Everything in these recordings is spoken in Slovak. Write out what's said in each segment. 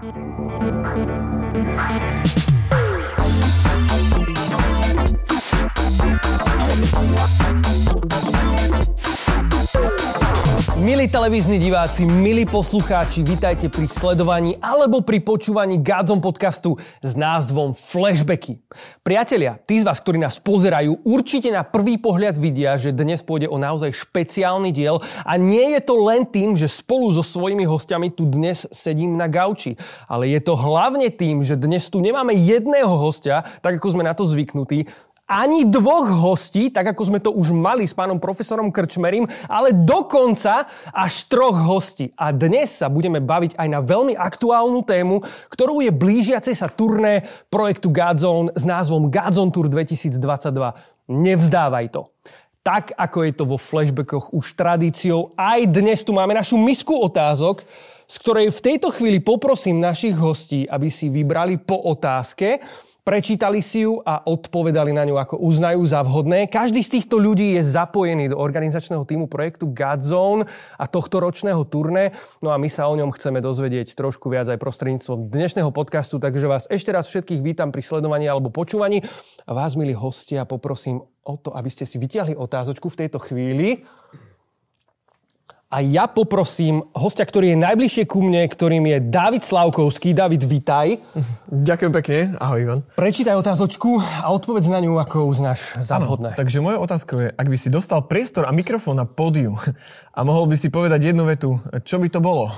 Thank you. Milí televízni diváci, milí poslucháči, vítajte pri sledovaní alebo pri počúvaní Gádzom podcastu s názvom Flashbacky. Priatelia, tí z vás, ktorí nás pozerajú, určite na prvý pohľad vidia, že dnes pôjde o naozaj špeciálny diel a nie je to len tým, že spolu so svojimi hostiami tu dnes sedím na gauči, ale je to hlavne tým, že dnes tu nemáme jedného hostia, tak ako sme na to zvyknutí, ani dvoch hostí, tak ako sme to už mali s pánom profesorom Krčmerim, ale dokonca až troch hostí. A dnes sa budeme baviť aj na veľmi aktuálnu tému, ktorou je blížiace sa turné projektu Godzone s názvom Godzone Tour 2022. Nevzdávaj to. Tak, ako je to vo flashbackoch už tradíciou, aj dnes tu máme našu misku otázok, z ktorej v tejto chvíli poprosím našich hostí, aby si vybrali po otázke prečítali si ju a odpovedali na ňu, ako uznajú za vhodné. Každý z týchto ľudí je zapojený do organizačného týmu projektu Godzone a tohto ročného turné. No a my sa o ňom chceme dozvedieť trošku viac aj prostredníctvom dnešného podcastu, takže vás ešte raz všetkých vítam pri sledovaní alebo počúvaní. A vás, milí hostia, poprosím o to, aby ste si vyťahli otázočku v tejto chvíli. A ja poprosím hostia, ktorý je najbližšie ku mne, ktorým je David Slavkovský. David, vitaj. Ďakujem pekne. Ahoj, Ivan. Prečítaj otázočku a odpovedz na ňu, ako uznáš za vhodné. Takže moja otázka je, ak by si dostal priestor a mikrofón na pódiu a mohol by si povedať jednu vetu, čo by to bolo?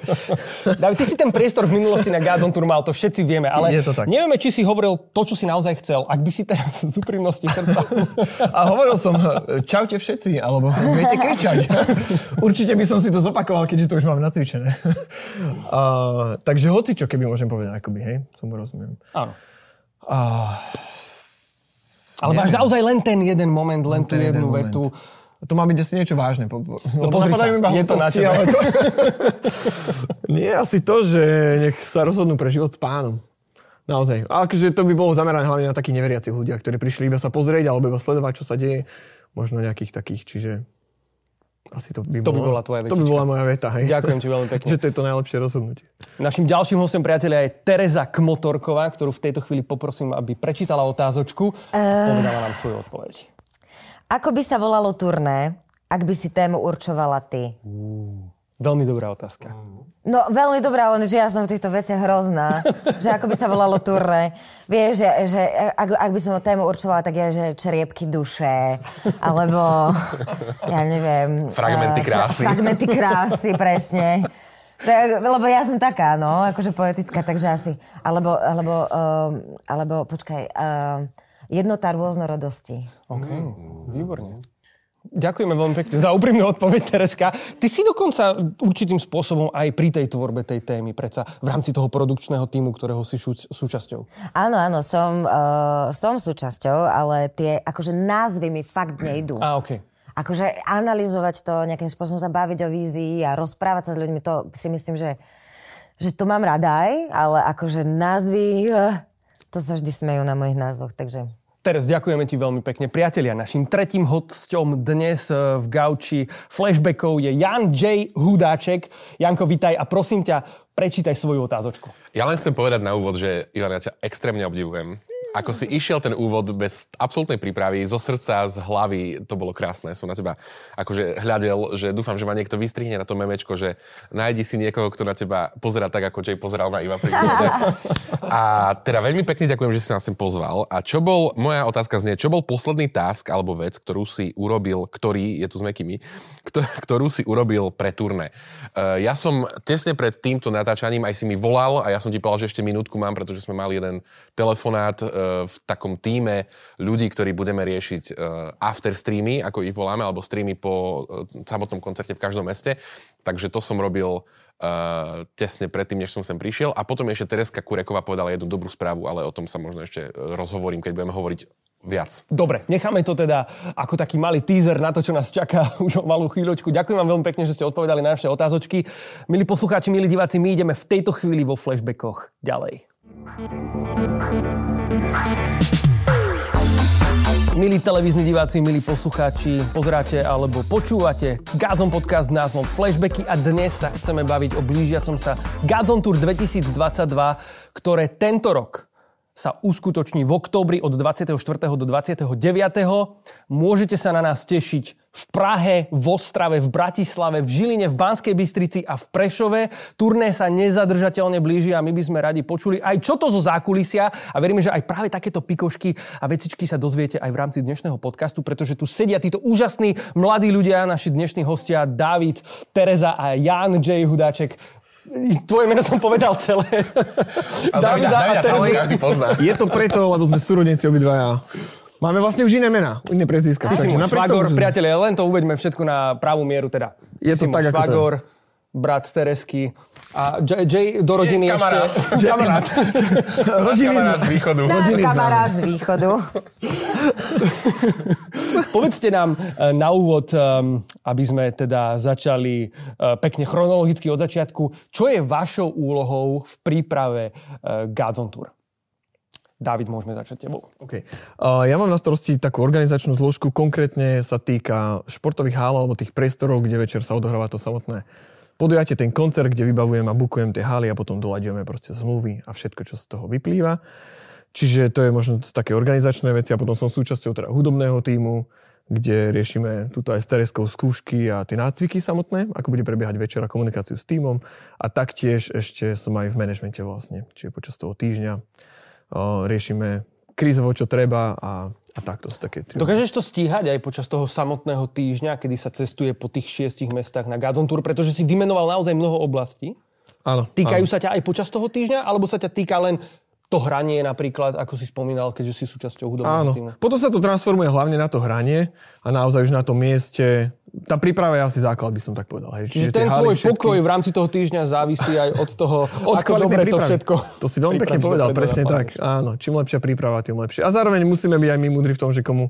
David, ty si ten priestor v minulosti na Gazon Tour mal, to všetci vieme, ale je to tak. nevieme, či si hovoril to, čo si naozaj chcel. Ak by si teraz z úprimnosti srdca... a hovoril som, čaute všetci, alebo viete kričať. Určite by som si to zopakoval, keďže to už mám nacvičené. uh, takže hoci čo, keby môžem povedať, akoby, hej, tomu rozumiem. Áno. Uh, ale máš naozaj len ten jeden moment, len, len tú jednu moment. vetu. To má byť asi niečo vážne. No pozri sa, iba je to na tebe. Ale to... Nie asi to, že nech sa rozhodnú pre život s pánom. Naozaj. A akože to by bolo zamerané hlavne na takých neveriacich ľudia, ktorí prišli iba sa pozrieť alebo iba sledovať, čo sa deje. Možno nejakých takých, čiže asi to by, to bola, by bola tvoja vetička. To by bola moja veta, hej. Ďakujem ti veľmi pekne. že to je to najlepšie rozhodnutie. Našim ďalším hostom priateľa je Tereza Kmotorková, ktorú v tejto chvíli poprosím, aby prečítala otázočku a uh... povedala nám svoju odpoveď. Ako by sa volalo turné, ak by si tému určovala ty? Uh. Veľmi dobrá otázka. No, veľmi dobrá, len že ja som v týchto veciach hrozná. že ako by sa volalo turné. Vieš, že, že ak, ak by som tému určovala, tak je, že čeriepky duše, alebo ja neviem... Fragmenty krásy. Uh, fragmenty krásy, presne. Tak, lebo ja som taká, no, akože poetická, takže asi. Alebo, alebo, uh, alebo počkaj, uh, jednota rôznorodosti. OK, výborne. Ďakujeme veľmi pekne za úprimnú odpoveď, Tereska. Ty si dokonca určitým spôsobom aj pri tej tvorbe tej témy, predsa v rámci toho produkčného týmu, ktorého si šu, súčasťou. Áno, áno, som, uh, som súčasťou, ale tie akože názvy mi fakt nejdú. A, okay. Akože analyzovať to, nejakým spôsobom sa baviť o vízii a rozprávať sa s ľuďmi, to si myslím, že, že to mám rada aj, ale akože názvy, uh, to sa vždy smejú na mojich názvoch, takže... Teres, ďakujeme ti veľmi pekne. Priatelia, našim tretím hostom dnes eh, v Gauči flashbackov je Jan J. Hudáček. Janko, vitaj a prosím ťa, prečítaj svoju otázočku. Ja len chcem povedať na úvod, že Ivan, ja ťa extrémne obdivujem ako si išiel ten úvod bez absolútnej prípravy, zo srdca, z hlavy, to bolo krásne. Som na teba akože hľadel, že dúfam, že ma niekto vystrihne na to memečko, že nájdi si niekoho, kto na teba pozera tak, ako Jay pozeral na Iva pri A teda veľmi pekne ďakujem, že si nás sem pozval. A čo bol, moja otázka znie, čo bol posledný task alebo vec, ktorú si urobil, ktorý, je tu s Mekými, ktorú si urobil pre turné. Uh, ja som tesne pred týmto natáčaním aj si mi volal a ja som ti povedal, že ešte minútku mám, pretože sme mali jeden telefonát uh, v takom týme ľudí, ktorí budeme riešiť uh, after streamy, ako ich voláme, alebo streamy po uh, samotnom koncerte v každom meste. Takže to som robil uh, tesne predtým, než som sem prišiel. A potom ešte Tereska Kureková povedala jednu dobrú správu, ale o tom sa možno ešte rozhovorím, keď budeme hovoriť viac. Dobre, necháme to teda ako taký malý teaser na to, čo nás čaká už o malú chvíľočku. Ďakujem vám veľmi pekne, že ste odpovedali na naše otázočky. Milí poslucháči, milí diváci, my ideme v tejto chvíli vo flashbackoch ďalej. Milí televízni diváci, milí poslucháči, pozeráte alebo počúvate Gazon podcast s názvom Flashbacky a dnes sa chceme baviť o blížiacom sa Gazon Tour 2022, ktoré tento rok sa uskutoční v októbri od 24. do 29. Môžete sa na nás tešiť v Prahe, v Ostrave, v Bratislave, v Žiline, v Banskej Bystrici a v Prešove. Turné sa nezadržateľne blíži a my by sme radi počuli aj čo to zo zákulisia a veríme, že aj práve takéto pikošky a vecičky sa dozviete aj v rámci dnešného podcastu, pretože tu sedia títo úžasní mladí ľudia, naši dnešní hostia David, Tereza a Jan J. Hudáček. Tvoje meno som povedal celé. Davida, Davida, Davida každý pozná. Je to preto, lebo sme súrodenci obidvaja. Máme vlastne už iné mená, iné prezviska. Ty si môj švagor, tomu... priatelia, len to uveďme všetko na pravú mieru teda. Je to tak, švagor, ako to je. brat Teresky, a J, J do rodiny je, kamarát. ešte... Kamarát. rodiny kamarát z východu. Náš rodiny kamarát z východu. Povedzte nám e, na úvod, e, aby sme teda začali e, pekne chronologicky od začiatku, čo je vašou úlohou v príprave Gods Tour? Dávid, môžeme začať tebou. Okay. Ja mám na starosti takú organizačnú zložku, konkrétne sa týka športových hál alebo tých priestorov, kde večer sa odohráva to samotné podujatie, ten koncert, kde vybavujem a bukujem tie haly a potom doľaďujeme proste zmluvy a všetko, čo z toho vyplýva. Čiže to je možno také organizačné veci a potom som súčasťou teda hudobného týmu, kde riešime tuto aj s Tereskou skúšky a tie nácviky samotné, ako bude prebiehať večer a komunikáciu s týmom. A taktiež ešte som aj v manažmente vlastne, čiže počas toho týždňa riešime krízovo, čo treba a, a takto sú také tri. Dokážeš to stíhať aj počas toho samotného týždňa, kedy sa cestuje po tých šiestich mestách na Gazon Tour, pretože si vymenoval naozaj mnoho oblastí? Áno. Týkajú áno. sa ťa aj počas toho týždňa, alebo sa ťa týka len to hranie napríklad, ako si spomínal, keďže si súčasťou hudobného Áno. týmu. Potom sa to transformuje hlavne na to hranie a naozaj už na tom mieste. Tá príprava je asi základ, by som tak povedal. Hej. Čiže, Čiže ten tvoj všetky... pokoj v rámci toho týždňa závisí aj od toho, od ako dobre prípravy. to všetko. To si veľmi pekne povedal, presne tak. Áno, čím lepšia príprava, tým lepšie. A zároveň musíme byť aj my múdri v tom, že komu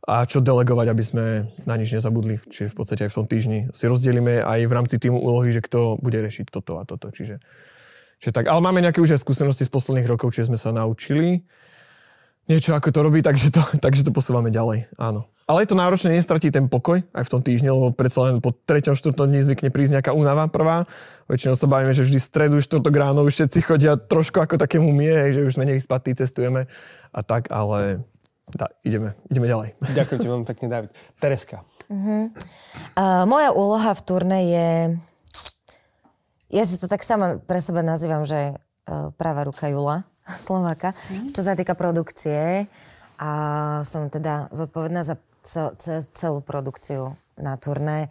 a čo delegovať, aby sme na nič nezabudli. Čiže v podstate aj v tom týždni si rozdelíme aj v rámci týmu úlohy, že kto bude riešiť toto a toto. Čiže Čiže tak, ale máme nejaké už aj skúsenosti z posledných rokov, čiže sme sa naučili niečo, ako to robí, takže to, takže to posúvame ďalej. Áno. Ale je to náročné, nestratí ten pokoj aj v tom týždni, lebo predsa len po 3. 4. dní zvykne prísť nejaká únava prvá. Väčšinou sa bavíme, že vždy stredu, štvrtok ráno už všetci chodia trošku ako takému mie, že už sme nevyspatí, cestujeme a tak, ale tá, ideme, ideme ďalej. Ďakujem ti veľmi pekne, David. Tereska. Uh-huh. Uh, moja úloha v turne je ja si to tak sama pre seba nazývam, že uh, práva ruka Jula Slováka, mm. čo sa týka produkcie. A som teda zodpovedná za cel, cel, celú produkciu na turné.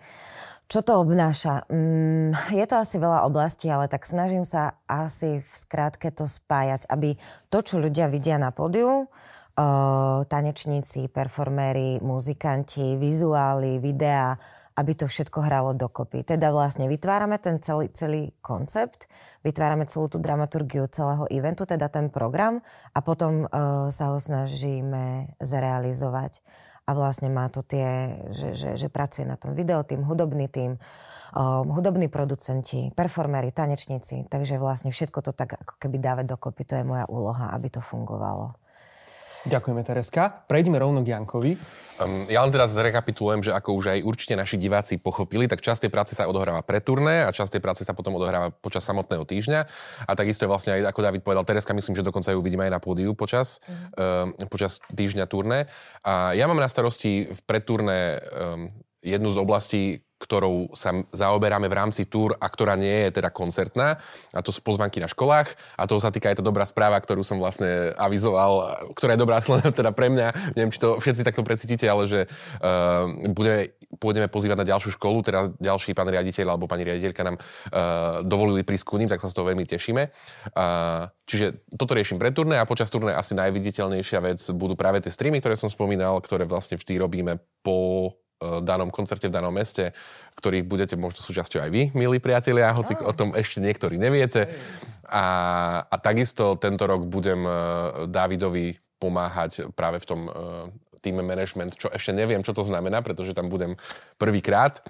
Čo to obnáša? Mm, je to asi veľa oblastí, ale tak snažím sa asi v skrátke to spájať, aby to, čo ľudia vidia na pódiu, uh, tanečníci, performéri, muzikanti, vizuály, videá, aby to všetko hralo dokopy. Teda vlastne vytvárame ten celý, celý koncept, vytvárame celú tú dramaturgiu celého eventu, teda ten program a potom uh, sa ho snažíme zrealizovať. A vlastne má to tie, že, že, že pracuje na tom video tým, hudobný tým, um, hudobní producenti, performery, tanečníci. Takže vlastne všetko to tak ako keby dávať dokopy, to je moja úloha, aby to fungovalo. Ďakujeme, Tereska. Prejdeme rovno k Jankovi. Um, ja len teraz zrekapitulujem, že ako už aj určite naši diváci pochopili, tak časť tej práce sa odohráva pre turné a časť tej práce sa potom odohráva počas samotného týždňa. A takisto je vlastne aj, ako David povedal, Tereska, myslím, že dokonca ju vidíme aj na pódiu počas, mm. um, počas týždňa turné. A ja mám na starosti v predturné um, jednu z oblastí, ktorou sa zaoberáme v rámci túr a ktorá nie je teda koncertná. A to sú pozvanky na školách. A to sa týka aj tá dobrá správa, ktorú som vlastne avizoval, ktorá je dobrá teda pre mňa. Neviem, či to všetci takto precítite, ale že uh, bude, pôjdeme pozývať na ďalšiu školu. Teraz ďalší pán riaditeľ alebo pani riaditeľka nám uh, dovolili prísť k ním, tak sa z toho veľmi tešíme. Uh, čiže toto riešim pre turné a počas turné asi najviditeľnejšia vec budú práve tie streamy, ktoré som spomínal, ktoré vlastne vždy robíme po Eh, danom koncerte v danom meste, ktorých budete možno súčasťou aj vy, milí priatelia, hoci o tom ešte niektorí neviete. A, a takisto tento rok budem eh, Davidovi pomáhať práve v tom eh, týme management, čo ešte neviem, čo to znamená, pretože tam budem prvýkrát.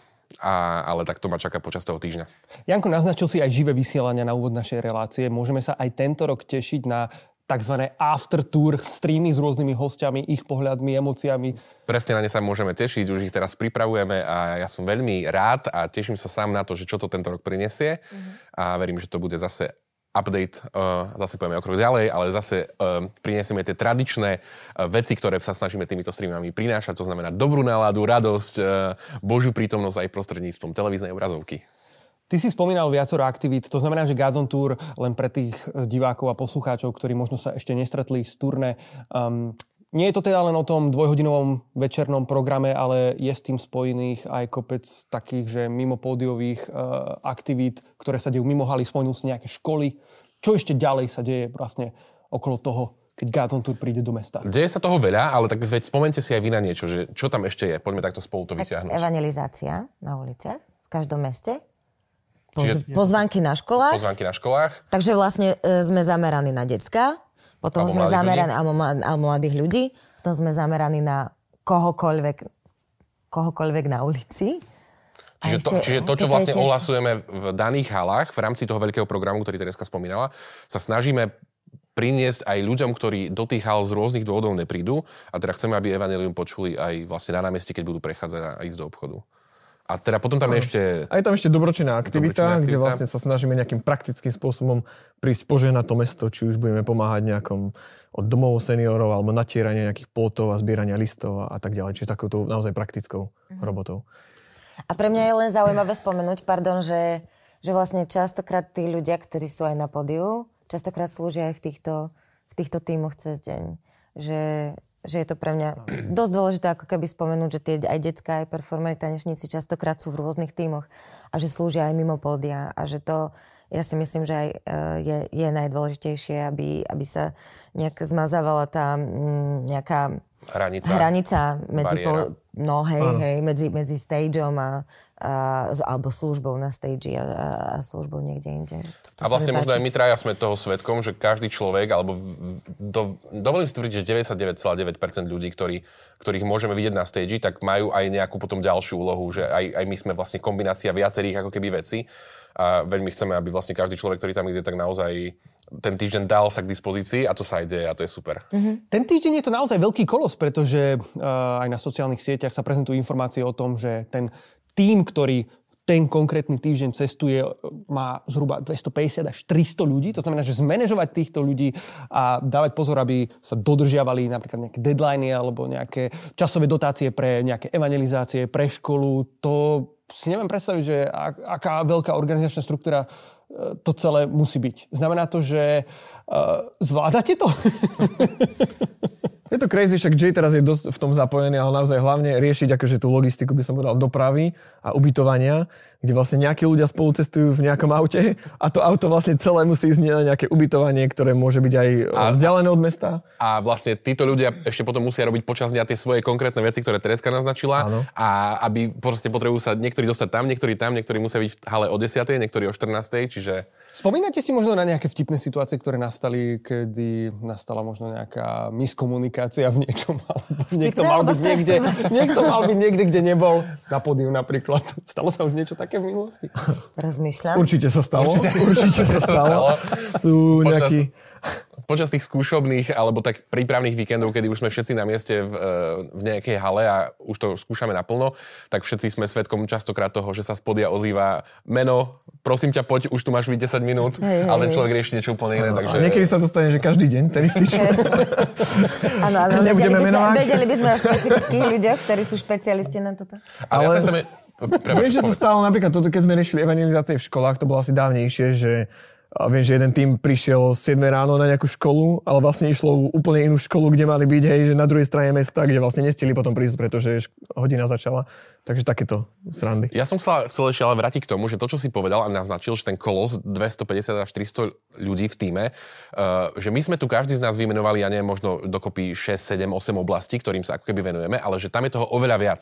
A, ale tak to ma čaká počas toho týždňa. Janko, naznačil si aj živé vysielania na úvod našej relácie. Môžeme sa aj tento rok tešiť na tzv. after tour streamy s rôznymi hostiami, ich pohľadmi, emóciami. Presne na ne sa môžeme tešiť, už ich teraz pripravujeme a ja som veľmi rád a teším sa sám na to, že čo to tento rok prinesie mm-hmm. a verím, že to bude zase update, uh, zase povieme o krok ďalej, ale zase uh, prinesieme tie tradičné uh, veci, ktoré sa snažíme týmito streamami prinášať, to znamená dobrú náladu, radosť, uh, Božiu prítomnosť aj prostredníctvom televíznej obrazovky. Ty si spomínal viacero aktivít, to znamená, že Gazon Tour len pre tých eh, divákov a poslucháčov, ktorí možno sa ešte nestretli z turné. Um, nie je to teda len o tom dvojhodinovom večernom programe, ale je s tým spojených aj kopec takých, že mimo pódiových uh, aktivít, ktoré sa dejú mimo haly, spomenul si nejaké školy. Čo ešte ďalej sa deje vlastne okolo toho, keď Gazon Tour príde do mesta? Deje sa toho veľa, ale tak veď spomente si aj vy na niečo, že čo tam ešte je. Poďme takto spolu to vyťahnuť. Evangelizácia na ulice v každom meste. Poz, Čiže, pozvanky na školách. Pozvanky na školách. Takže vlastne e, sme zameraní na decka, potom Alebo sme zameraní a mladých ľudí, potom sme zameraní na kohokoľvek, kohokoľvek na ulici. Čiže to, ešte- čiže to, čo vlastne tiež- ohlasujeme v daných halách, v rámci toho veľkého programu, ktorý Tereska spomínala, sa snažíme priniesť aj ľuďom, ktorí do tých hal z rôznych dôvodov neprídu. A teda chceme, aby Evangelium počuli aj vlastne na námestí, keď budú prechádzať a ísť do obchodu. A teda potom tam je ešte... A je tam ešte dobročinná aktivita, Dobročinná kde aktivita. vlastne sa snažíme nejakým praktickým spôsobom prísť požehnať to mesto, či už budeme pomáhať nejakom od domov seniorov alebo natierania nejakých plotov a zbierania listov a, a tak ďalej. Čiže takouto naozaj praktickou robotou. A pre mňa je len zaujímavé spomenúť, pardon, že, že vlastne častokrát tí ľudia, ktorí sú aj na podiu, častokrát slúžia aj v týchto, v týchto tímoch cez deň. Že, že je to pre mňa dosť dôležité ako keby spomenúť, že tie aj detská, aj performery, tanečníci častokrát sú v rôznych tímoch a že slúžia aj mimo pódia a že to, ja si myslím, že aj e, je, je najdôležitejšie, aby, aby sa nejak zmazávala tá mm, nejaká Hranica. hranica medzi, po, no hej, hej, medzi, medzi stageom a, a, alebo službou na stage a, a, službou niekde inde. To, to A vlastne možno aj my traja sme toho svetkom, že každý človek, alebo do, dovolím si tvrdiť, že 99,9% ľudí, ktorí, ktorých môžeme vidieť na stage, tak majú aj nejakú potom ďalšiu úlohu, že aj, aj my sme vlastne kombinácia viacerých ako keby vecí. A veľmi chceme, aby vlastne každý človek, ktorý tam ide, tak naozaj ten týždeň dal sa k dispozícii a to sa aj deje a to je super. Ten týždeň je to naozaj veľký kolos, pretože uh, aj na sociálnych sieťach sa prezentujú informácie o tom, že ten tým, ktorý ten konkrétny týždeň cestuje, e, má zhruba 250 až 300 ľudí. To znamená, že zmanéžovať týchto ľudí a dávať pozor, aby sa dodržiavali napríklad nejaké deadliny alebo nejaké časové dotácie pre nejaké evangelizácie, pre školu, to si neviem predstaviť, že ak- aká veľká organizačná štruktúra to celé musí byť. Znamená to, že uh, zvládate to? Je to crazy, však Jay teraz je dosť v tom zapojený, ale naozaj hlavne riešiť akože tú logistiku, by som povedal, dopravy a ubytovania, kde vlastne nejakí ľudia spolu cestujú v nejakom aute a to auto vlastne celé musí ísť na nejaké ubytovanie, ktoré môže byť aj A- vzdialené od mesta. A vlastne títo ľudia ešte potom musia robiť počas dňa tie svoje konkrétne veci, ktoré Tereska naznačila. Áno. A aby proste potrebujú sa niektorí dostať tam, niektorí tam, niektorí musia byť v hale o 10, niektorí o 14, čiže Spomínate si možno na nejaké vtipné situácie, ktoré nastali, kedy nastala možno nejaká miskomunikácia v niečom, alebo niekto mal, byť niekde, niekto mal byť niekde, kde nebol, na pódiu napríklad. Stalo sa už niečo také v minulosti? Rozmýšľam. Určite sa stalo. Určite, Určite sa stalo. Sú Počas- nejakí... počas tých skúšobných alebo tak prípravných víkendov, kedy už sme všetci na mieste v, e, v nejakej hale a už to skúšame naplno, tak všetci sme svetkom častokrát toho, že sa spodia ozýva meno, prosím ťa, poď, už tu máš byť 10 minút, Hej, hej, ale hej. človek rieši niečo úplne iné, A takže... niekedy sa to stane, že každý deň, ten istý človek. Áno, áno, vedeli by, sme, vedeli by sme o špecifických ľuďoch, ktorí sú špecialisti na toto. Ale, ja Ale- sa chceme... Viem, že sa stalo napríklad toto, keď sme riešili evangelizácie v školách, to bolo asi dávnejšie, že a viem, že jeden tým prišiel 7 ráno na nejakú školu, ale vlastne išlo úplne inú školu, kde mali byť, hej, že na druhej strane mesta, kde vlastne nestihli potom prísť, pretože hodina začala. Takže takéto srandy. Ja som chcel, chcel ešte ale vrátiť k tomu, že to, čo si povedal a naznačil, že ten kolos 250 až 300 ľudí v týme, uh, že my sme tu každý z nás vymenovali, ja neviem, možno dokopy 6, 7, 8 oblastí, ktorým sa ako keby venujeme, ale že tam je toho oveľa viac.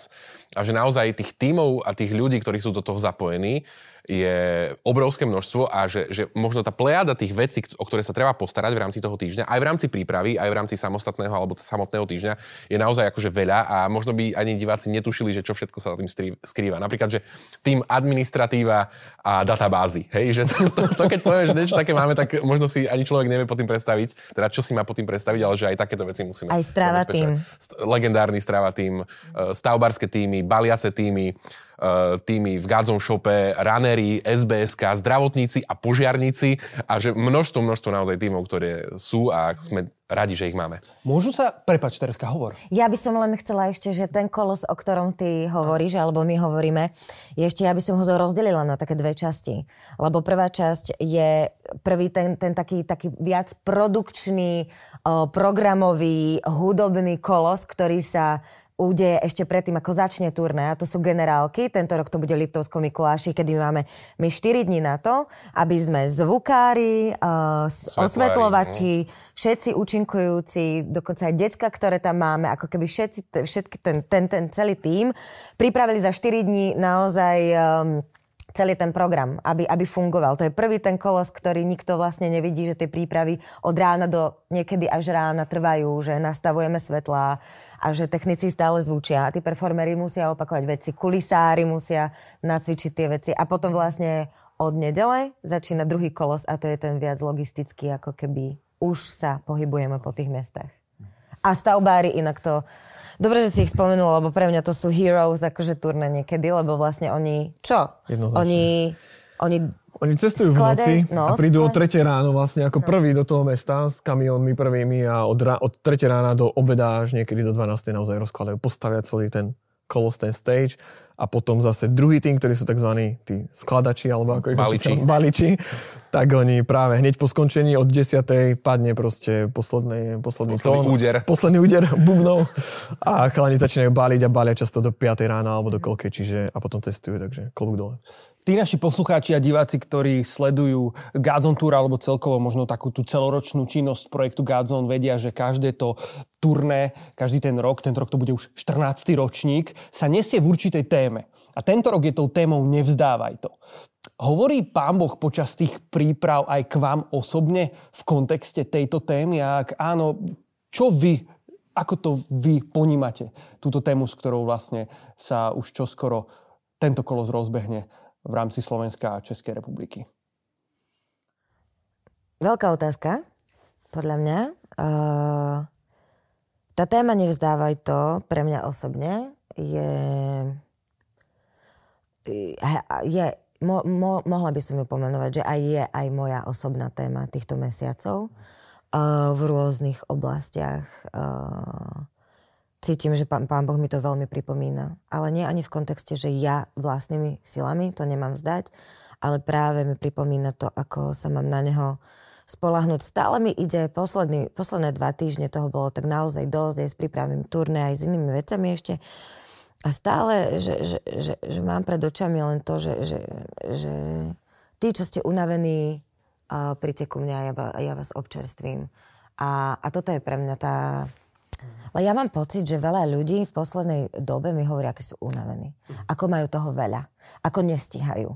A že naozaj tých tímov a tých ľudí, ktorí sú do toho zapojení, je obrovské množstvo a že, že možno tá plejada tých vecí, o ktoré sa treba postarať v rámci toho týždňa, aj v rámci prípravy, aj v rámci samostatného alebo samotného týždňa, je naozaj akože veľa a možno by ani diváci netušili, že čo všetko sa tým strí- skrýva. Napríklad, že tým administratíva a databázy. Hej, že to, to, to keď poviem, že niečo také máme, tak možno si ani človek nevie pod tým predstaviť, teda čo si má pod tým predstaviť, ale že aj takéto veci musíme. Aj strava tým. Legendárny strava tým, stavbarské týmy, baliace týmy, Eh, týmy v Godzone Shope, runnery, SBSK, zdravotníci a požiarníci a že množstvo, množstvo naozaj týmov, ktoré sú a sme radi, že ich máme. Môžu sa... Prepač, Tereska, hovor. Ja by som len chcela ešte, že ten kolos, o ktorom ty hovoríš, alebo my hovoríme, je ešte, ja by som ho rozdelila na také dve časti. Lebo prvá časť je prvý ten, ten taký, taký viac produkčný, o, programový, hudobný kolos, ktorý sa udeje ešte predtým, ako začne turné. A to sú generálky. Tento rok to bude Liptovsko Mikuláši, kedy máme my 4 dní na to, aby sme zvukári, uh, osvetlovači, všetci účinkujúci, dokonca aj decka, ktoré tam máme, ako keby všetci, všetky ten, ten, ten celý tím pripravili za 4 dní naozaj um, celý ten program, aby, aby fungoval. To je prvý ten kolos, ktorý nikto vlastne nevidí, že tie prípravy od rána do niekedy až rána trvajú, že nastavujeme svetlá a že technici stále zvučia a tí performery musia opakovať veci, kulisári musia nacvičiť tie veci a potom vlastne od nedele začína druhý kolos a to je ten viac logistický, ako keby už sa pohybujeme po tých mestách. A stavbári inak to Dobre, že si ich spomenul, lebo pre mňa to sú heroes, akože turné niekedy, lebo vlastne oni, čo? Oni, oni oni cestujú sklade, v noci no, a prídu o 3 ráno vlastne ako no. prví do toho mesta s kamionmi prvými a od, ra- od 3 rána do obeda až niekedy do 12 naozaj rozkladajú, postavia celý ten kolos, ten stage a potom zase druhý tým, ktorí sú tzv. tí skladači, alebo ako ich baliči. baliči, tak oni práve hneď po skončení od 10. padne proste posledný, posledný, posledný tón, úder. Posledný úder bubnov a chalani začínajú baliť a balia často do 5. rána alebo do koľkej, čiže a potom cestujú, takže klobúk dole. Tí naši poslucháči a diváci, ktorí sledujú Gazon Tour alebo celkovo možno takú tú celoročnú činnosť projektu Gazon, vedia, že každé to turné, každý ten rok, tento rok to bude už 14. ročník, sa nesie v určitej téme. A tento rok je tou témou Nevzdávaj to. Hovorí pán Boh počas tých príprav aj k vám osobne v kontexte tejto témy? A ak áno, čo vy ako to vy ponímate, túto tému, s ktorou vlastne sa už čoskoro tento kolos rozbehne v rámci Slovenska a Českej republiky? Veľká otázka, podľa mňa. Uh, tá téma Nevzdávaj to pre mňa osobne je... je mo, mo, mohla by som ju pomenovať, že aj je aj moja osobná téma týchto mesiacov uh, v rôznych oblastiach. Uh, cítim, že pán, pán Boh mi to veľmi pripomína. Ale nie ani v kontexte, že ja vlastnými silami to nemám zdať, ale práve mi pripomína to, ako sa mám na neho spolahnuť. Stále mi ide, posledný, posledné dva týždne toho bolo tak naozaj dosť, aj s prípravným turné, aj s inými vecami ešte. A stále, že, že, že, že mám pred očami len to, že, že, že tí, čo ste unavení, uh, príďte ku mňa ja, ja vás občerstvím. A, a toto je pre mňa tá, ale ja mám pocit, že veľa ľudí v poslednej dobe mi hovorí, aké sú unavení. Ako majú toho veľa. Ako nestíhajú.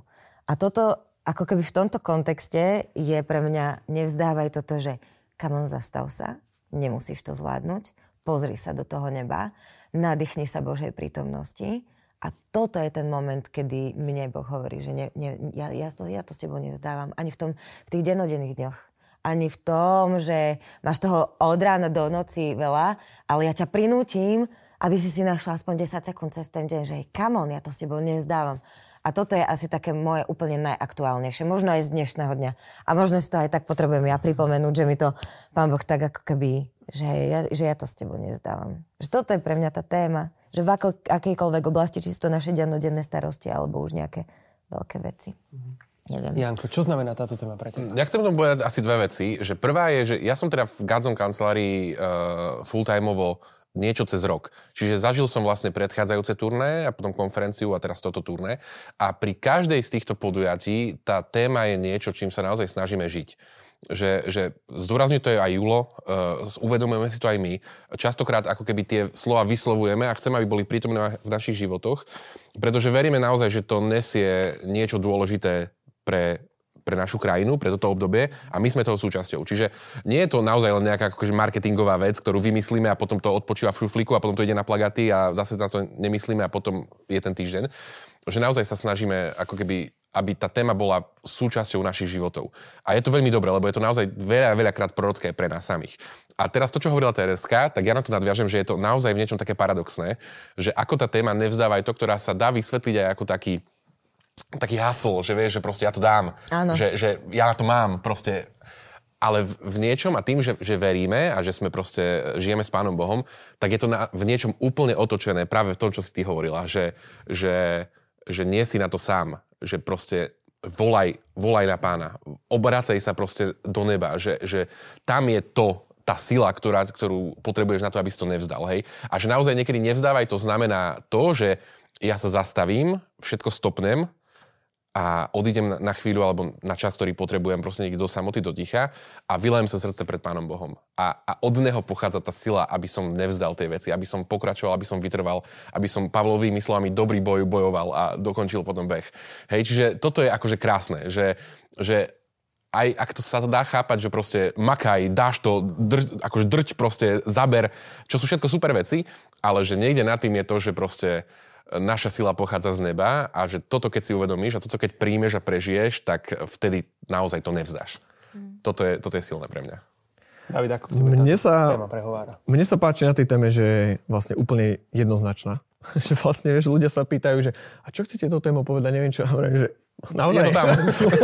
A toto, ako keby v tomto kontexte je pre mňa, nevzdávaj toto, že kamon, zastav sa, nemusíš to zvládnuť, pozri sa do toho neba, nadýchni sa Božej prítomnosti a toto je ten moment, kedy mne Boh hovorí, že ne, ne, ja, ja, to, ja to s tebou nevzdávam. Ani v, tom, v tých denodenných dňoch ani v tom, že máš toho od rána do noci veľa, ale ja ťa prinútim, aby si si našla aspoň 10 sekúnd cez ten deň, že come on, ja to s tebou nezdávam. A toto je asi také moje úplne najaktuálnejšie, možno aj z dnešného dňa. A možno si to aj tak potrebujem ja pripomenúť, že mi to Pán Boh tak ako keby, že ja, že ja to s tebou nezdávam. Že toto je pre mňa tá téma, že v ako, akejkoľvek oblasti, či sú to naše dennodenné starosti, alebo už nejaké veľké veci. Mm-hmm. Neviem. Janko, čo znamená táto téma pre teba? Ja chcem tomu povedať asi dve veci. Že prvá je, že ja som teda v Gadzon kancelárii uh, full-timeovo niečo cez rok. Čiže zažil som vlastne predchádzajúce turné a potom konferenciu a teraz toto turné. A pri každej z týchto podujatí tá téma je niečo, čím sa naozaj snažíme žiť. Že, že zdôrazňuje to je aj Julo, uh, uvedomujeme si to aj my. Častokrát ako keby tie slova vyslovujeme a chceme, aby boli prítomné v našich životoch, pretože veríme naozaj, že to nesie niečo dôležité pre, pre našu krajinu, pre toto obdobie a my sme toho súčasťou. Čiže nie je to naozaj len nejaká akože marketingová vec, ktorú vymyslíme a potom to odpočíva v šuflíku a potom to ide na plagaty a zase na to nemyslíme a potom je ten týždeň. Že naozaj sa snažíme ako keby aby tá téma bola súčasťou našich životov. A je to veľmi dobré, lebo je to naozaj veľa, veľakrát prorocké pre nás samých. A teraz to, čo hovorila Tereska, tak ja na to nadviažem, že je to naozaj v niečom také paradoxné, že ako tá téma nevzdáva aj to, ktorá sa dá vysvetliť aj ako taký, taký hasl, že vieš, že proste ja to dám. Áno. Že, že ja na to mám, proste ale v, v niečom a tým, že, že veríme a že sme proste, žijeme s Pánom Bohom, tak je to na, v niečom úplne otočené práve v tom, čo si ty hovorila, že, že, že nie si na to sám, že proste volaj, volaj na pána, obracaj sa proste do neba, že, že tam je to, tá sila, ktorá, ktorú potrebuješ na to, aby si to nevzdal. Hej? A že naozaj niekedy nevzdávaj, to znamená to, že ja sa zastavím, všetko stopnem a odídem na, chvíľu alebo na čas, ktorý potrebujem proste niekde do samoty, do ticha a vylejem sa srdce pred Pánom Bohom. A, a od neho pochádza tá sila, aby som nevzdal tej veci, aby som pokračoval, aby som vytrval, aby som Pavlovými slovami dobrý boj bojoval a dokončil potom beh. Hej, čiže toto je akože krásne, že, že aj ak to sa to dá chápať, že proste makaj, dáš to, drť, akože drť proste, zaber, čo sú všetko super veci, ale že niekde nad tým je to, že proste naša sila pochádza z neba a že toto, keď si uvedomíš a toto, keď príjmeš a prežiješ, tak vtedy naozaj to nevzdáš. Mm. Toto, je, toto je silné pre mňa. David, ako mne sa, téma prehovára? Mne sa páči na tej téme, že je vlastne úplne jednoznačná. že vlastne, vieš, ľudia sa pýtajú, že a čo chcete to tému povedať, neviem čo, hovorím, že naozaj, ja to tam.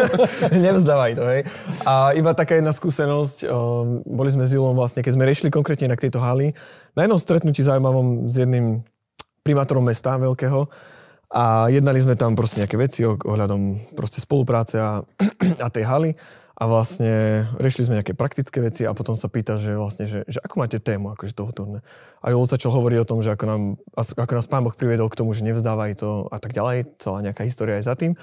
nevzdávaj to, hej. A iba taká jedna skúsenosť, um, boli sme s Julom vlastne, keď sme riešili konkrétne na tejto haly, na jednom stretnutí zaujímavom s jedným primátorom mesta veľkého a jednali sme tam proste nejaké veci ohľadom proste spolupráce a, a tej haly a vlastne riešili sme nejaké praktické veci a potom sa pýta, že vlastne, že, že ako máte tému akože toho turné. A Jolo začal hovoriť o tom, že ako, nám, ako nás pán Boh priviedol k tomu, že nevzdávaj to a tak ďalej, celá nejaká história aj za tým.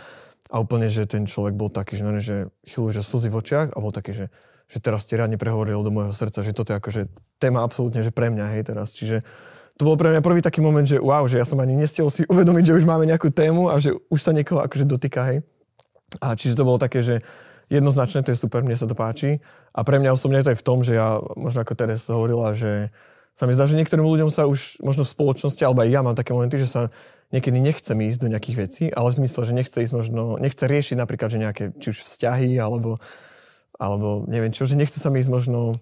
A úplne, že ten človek bol taký, že, že chvíľu, že slzy v očiach a bol taký, že, že teraz ste riadne prehovoril do môjho srdca, že toto je akože téma absolútne, že pre mňa, hej, teraz. Čiže to bol pre mňa prvý taký moment, že wow, že ja som ani nestiel si uvedomiť, že už máme nejakú tému a že už sa niekoho akože dotýka, hej. A čiže to bolo také, že jednoznačne to je super, mne sa to páči. A pre mňa osobne to je v tom, že ja, možno ako Teres hovorila, že sa mi zdá, že niektorým ľuďom sa už možno v spoločnosti, alebo aj ja mám také momenty, že sa niekedy nechcem ísť do nejakých vecí, ale v zmysle, že nechce ísť možno, nechce riešiť napríklad, že nejaké, či už vzťahy, alebo, alebo neviem čo, že nechce sa mi ísť možno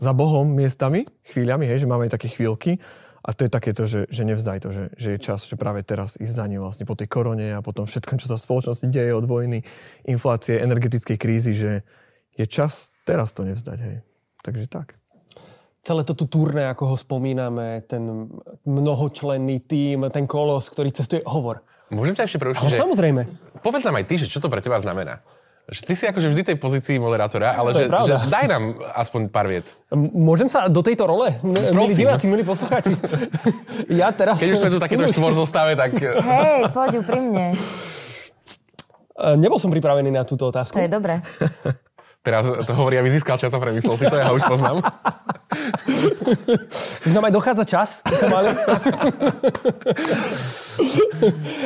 za Bohom miestami, chvíľami, hej, že máme aj také chvíľky. A to je takéto, že, že nevzdaj to, že, že je čas, že práve teraz ísť za ním vlastne po tej korone a potom všetkom, čo sa v spoločnosti deje od vojny, inflácie, energetickej krízy, že je čas teraz to nevzdať, hej. Takže tak. Celé toto turné, ako ho spomíname, ten mnohočlenný tím, ten kolos, ktorý cestuje, hovor. Môžem ťa ešte prerušiť? že... samozrejme. Povedz nám aj ty, že čo to pre teba znamená. Že ty si akože vždy tej pozícii moderátora, ale že, že daj nám aspoň pár viet. Môžem sa do tejto role? Milí diváci, milí poslucháči. ja teraz... Keď už sme tu takéto štvor zostave, tak... Hej, poď. E, nebol som pripravený na túto otázku. To je dobré. Teraz to hovorí, aby získal čas a premyslel si to, ja ho už poznám. Nám aj dochádza čas.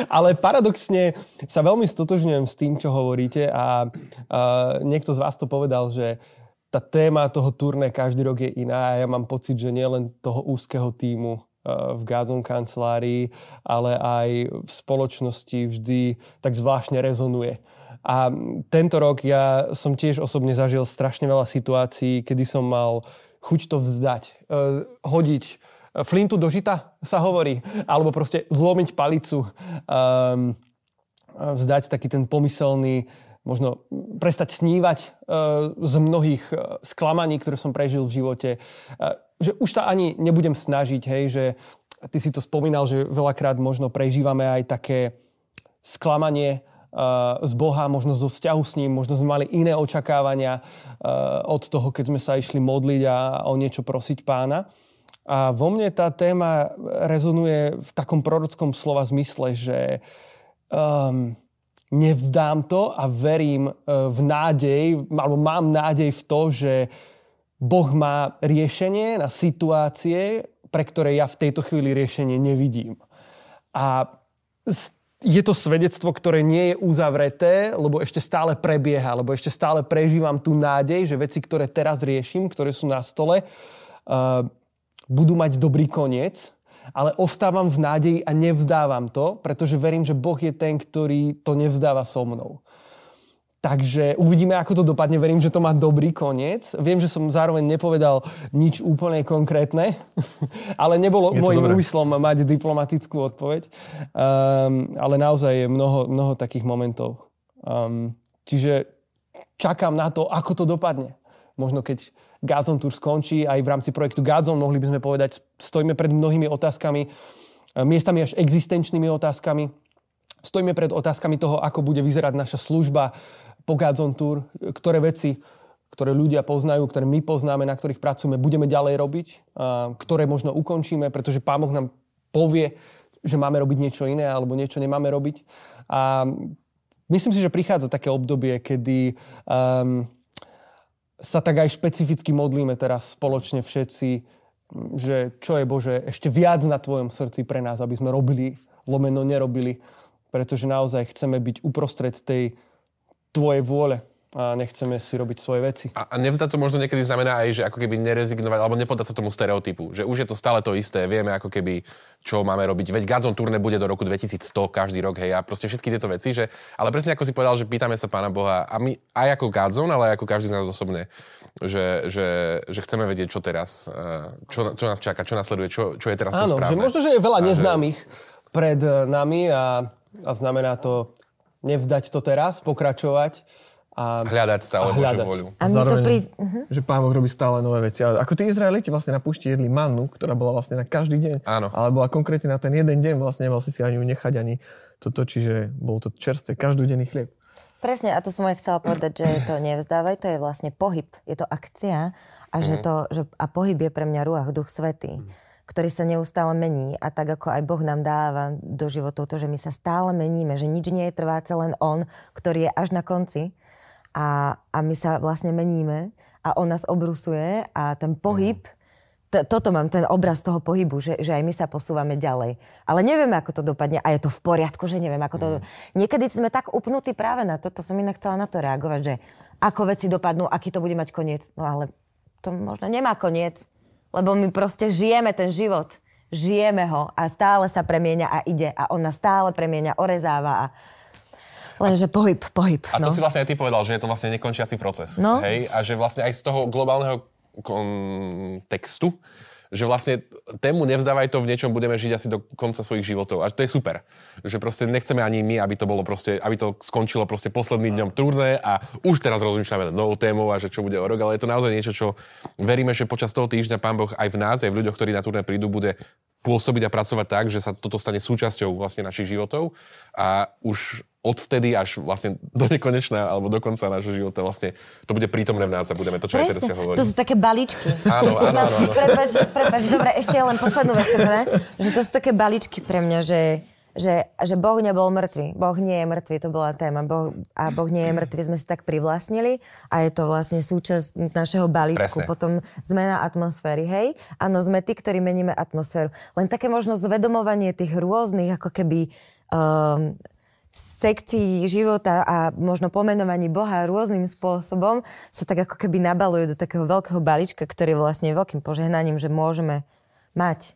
Ale paradoxne sa veľmi stotožňujem s tým, čo hovoríte a, a niekto z vás to povedal, že tá téma toho turné každý rok je iná a ja mám pocit, že nielen toho úzkeho týmu v Gazon kancelárii, ale aj v spoločnosti vždy tak zvláštne rezonuje. A tento rok ja som tiež osobne zažil strašne veľa situácií, kedy som mal chuť to vzdať. E, hodiť flintu do žita, sa hovorí. Alebo proste zlomiť palicu. E, vzdať taký ten pomyselný, možno prestať snívať e, z mnohých sklamaní, ktoré som prežil v živote. Že už sa ani nebudem snažiť, hej, že ty si to spomínal, že veľakrát možno prežívame aj také sklamanie, z Boha, možno zo vzťahu s ním, možno sme mali iné očakávania od toho, keď sme sa išli modliť a o niečo prosiť pána. A vo mne tá téma rezonuje v takom prorockom slova zmysle, že um, nevzdám to a verím uh, v nádej, alebo mám nádej v to, že Boh má riešenie na situácie, pre ktoré ja v tejto chvíli riešenie nevidím. A je to svedectvo, ktoré nie je uzavreté, lebo ešte stále prebieha, lebo ešte stále prežívam tú nádej, že veci, ktoré teraz riešim, ktoré sú na stole, uh, budú mať dobrý koniec, ale ostávam v nádeji a nevzdávam to, pretože verím, že Boh je ten, ktorý to nevzdáva so mnou. Takže uvidíme, ako to dopadne. Verím, že to má dobrý koniec. Viem, že som zároveň nepovedal nič úplne konkrétne, ale nebolo môjim úmyslom mať diplomatickú odpoveď. Um, ale naozaj je mnoho, mnoho takých momentov. Um, čiže čakám na to, ako to dopadne. Možno keď Gazon Tour skončí, aj v rámci projektu Gazon, mohli by sme povedať, stojíme pred mnohými otázkami, miestami až existenčnými otázkami. Stojíme pred otázkami toho, ako bude vyzerať naša služba, po Godzone Tour, ktoré veci, ktoré ľudia poznajú, ktoré my poznáme, na ktorých pracujeme, budeme ďalej robiť, ktoré možno ukončíme, pretože Pán Boh nám povie, že máme robiť niečo iné alebo niečo nemáme robiť. A myslím si, že prichádza také obdobie, kedy um, sa tak aj špecificky modlíme teraz spoločne všetci, že čo je Bože ešte viac na tvojom srdci pre nás, aby sme robili, lomeno nerobili, pretože naozaj chceme byť uprostred tej tvojej vôle a nechceme si robiť svoje veci. A, a nevzdať to možno niekedy znamená aj, že ako keby nerezignovať alebo nepodať sa tomu stereotypu, že už je to stále to isté, vieme ako keby, čo máme robiť. Veď Gadzon turné bude do roku 2100 každý rok, hej, a proste všetky tieto veci, že, ale presne ako si povedal, že pýtame sa Pána Boha a my aj ako Gadzon, ale aj ako každý z nás osobne, že, že, že chceme vedieť, čo teraz, eh, čo, čo nás čaká, čo nasleduje, čo, čo je teraz Áno, to správne. že možno, že je veľa neznámych že... pred eh, nami a, a znamená to nevzdať to teraz, pokračovať. A hľadať stále a hľadať. Božiu voľu. A zároveň, to pri... uh-huh. že Pán Boh robí stále nové veci. Ale ako tí Izraeliti vlastne na púšti jedli mannu, ktorá bola vlastne na každý deň. Áno. Ale bola konkrétne na ten jeden deň, vlastne nemal si si ani nechať, ani toto, čiže bol to čerstvé, každodenný chlieb. Presne, a to som aj chcela povedať, že to nevzdávaj, to je vlastne pohyb, je to akcia a, že mhm. to, že, a pohyb je pre mňa ruach, duch svetý. Mm ktorý sa neustále mení a tak ako aj Boh nám dáva do životov to, že my sa stále meníme, že nič nie je trváce, len On, ktorý je až na konci a, a my sa vlastne meníme a On nás obrusuje a ten pohyb, t- toto mám, ten obraz toho pohybu, že, že aj my sa posúvame ďalej. Ale nevieme, ako to dopadne a je to v poriadku, že neviem, ako to... Mm. Niekedy sme tak upnutí práve na to, to som inak chcela na to reagovať, že ako veci dopadnú, aký to bude mať koniec. No ale to možno nemá koniec lebo my proste žijeme ten život. Žijeme ho a stále sa premieňa a ide a on nás stále premieňa, orezáva a Lenže pohyb, pohyb. A to no. si vlastne aj ty povedal, že je to vlastne nekončiaci proces. No. Hej? A že vlastne aj z toho globálneho kontextu že vlastne tému nevzdávaj to, v niečom budeme žiť asi do konca svojich životov. A to je super. Že proste nechceme ani my, aby to bolo proste, aby to skončilo proste posledným dňom turné a už teraz rozmýšľame nad novou témou a že čo bude o rok, ale je to naozaj niečo, čo veríme, že počas toho týždňa Pán Boh aj v nás, aj v ľuďoch, ktorí na turné prídu, bude pôsobiť a pracovať tak, že sa toto stane súčasťou vlastne našich životov a už odvtedy až vlastne do nekonečná alebo do konca nášho života vlastne to bude prítomné v nás a budeme to, čo Presne, aj Tereska hovorí. To sú také balíčky. Áno, áno, áno. áno. Prepač, prepač, dobre, ešte len poslednú vec, že to sú také balíčky pre mňa, že že, že Boh nebol mŕtvý. Boh nie je mŕtvý, to bola téma. Boh, a Boh nie je mŕtvý, sme si tak privlastnili a je to vlastne súčasť našeho balíčku. Presne. Potom zmena atmosféry, hej? Áno, sme tí, ktorí meníme atmosféru. Len také možno zvedomovanie tých rôznych, ako keby... Um, sekcií života a možno pomenovaní Boha rôznym spôsobom sa tak ako keby nabalujú do takého veľkého balíčka, ktorý je vlastne veľkým požehnaním, že môžeme mať.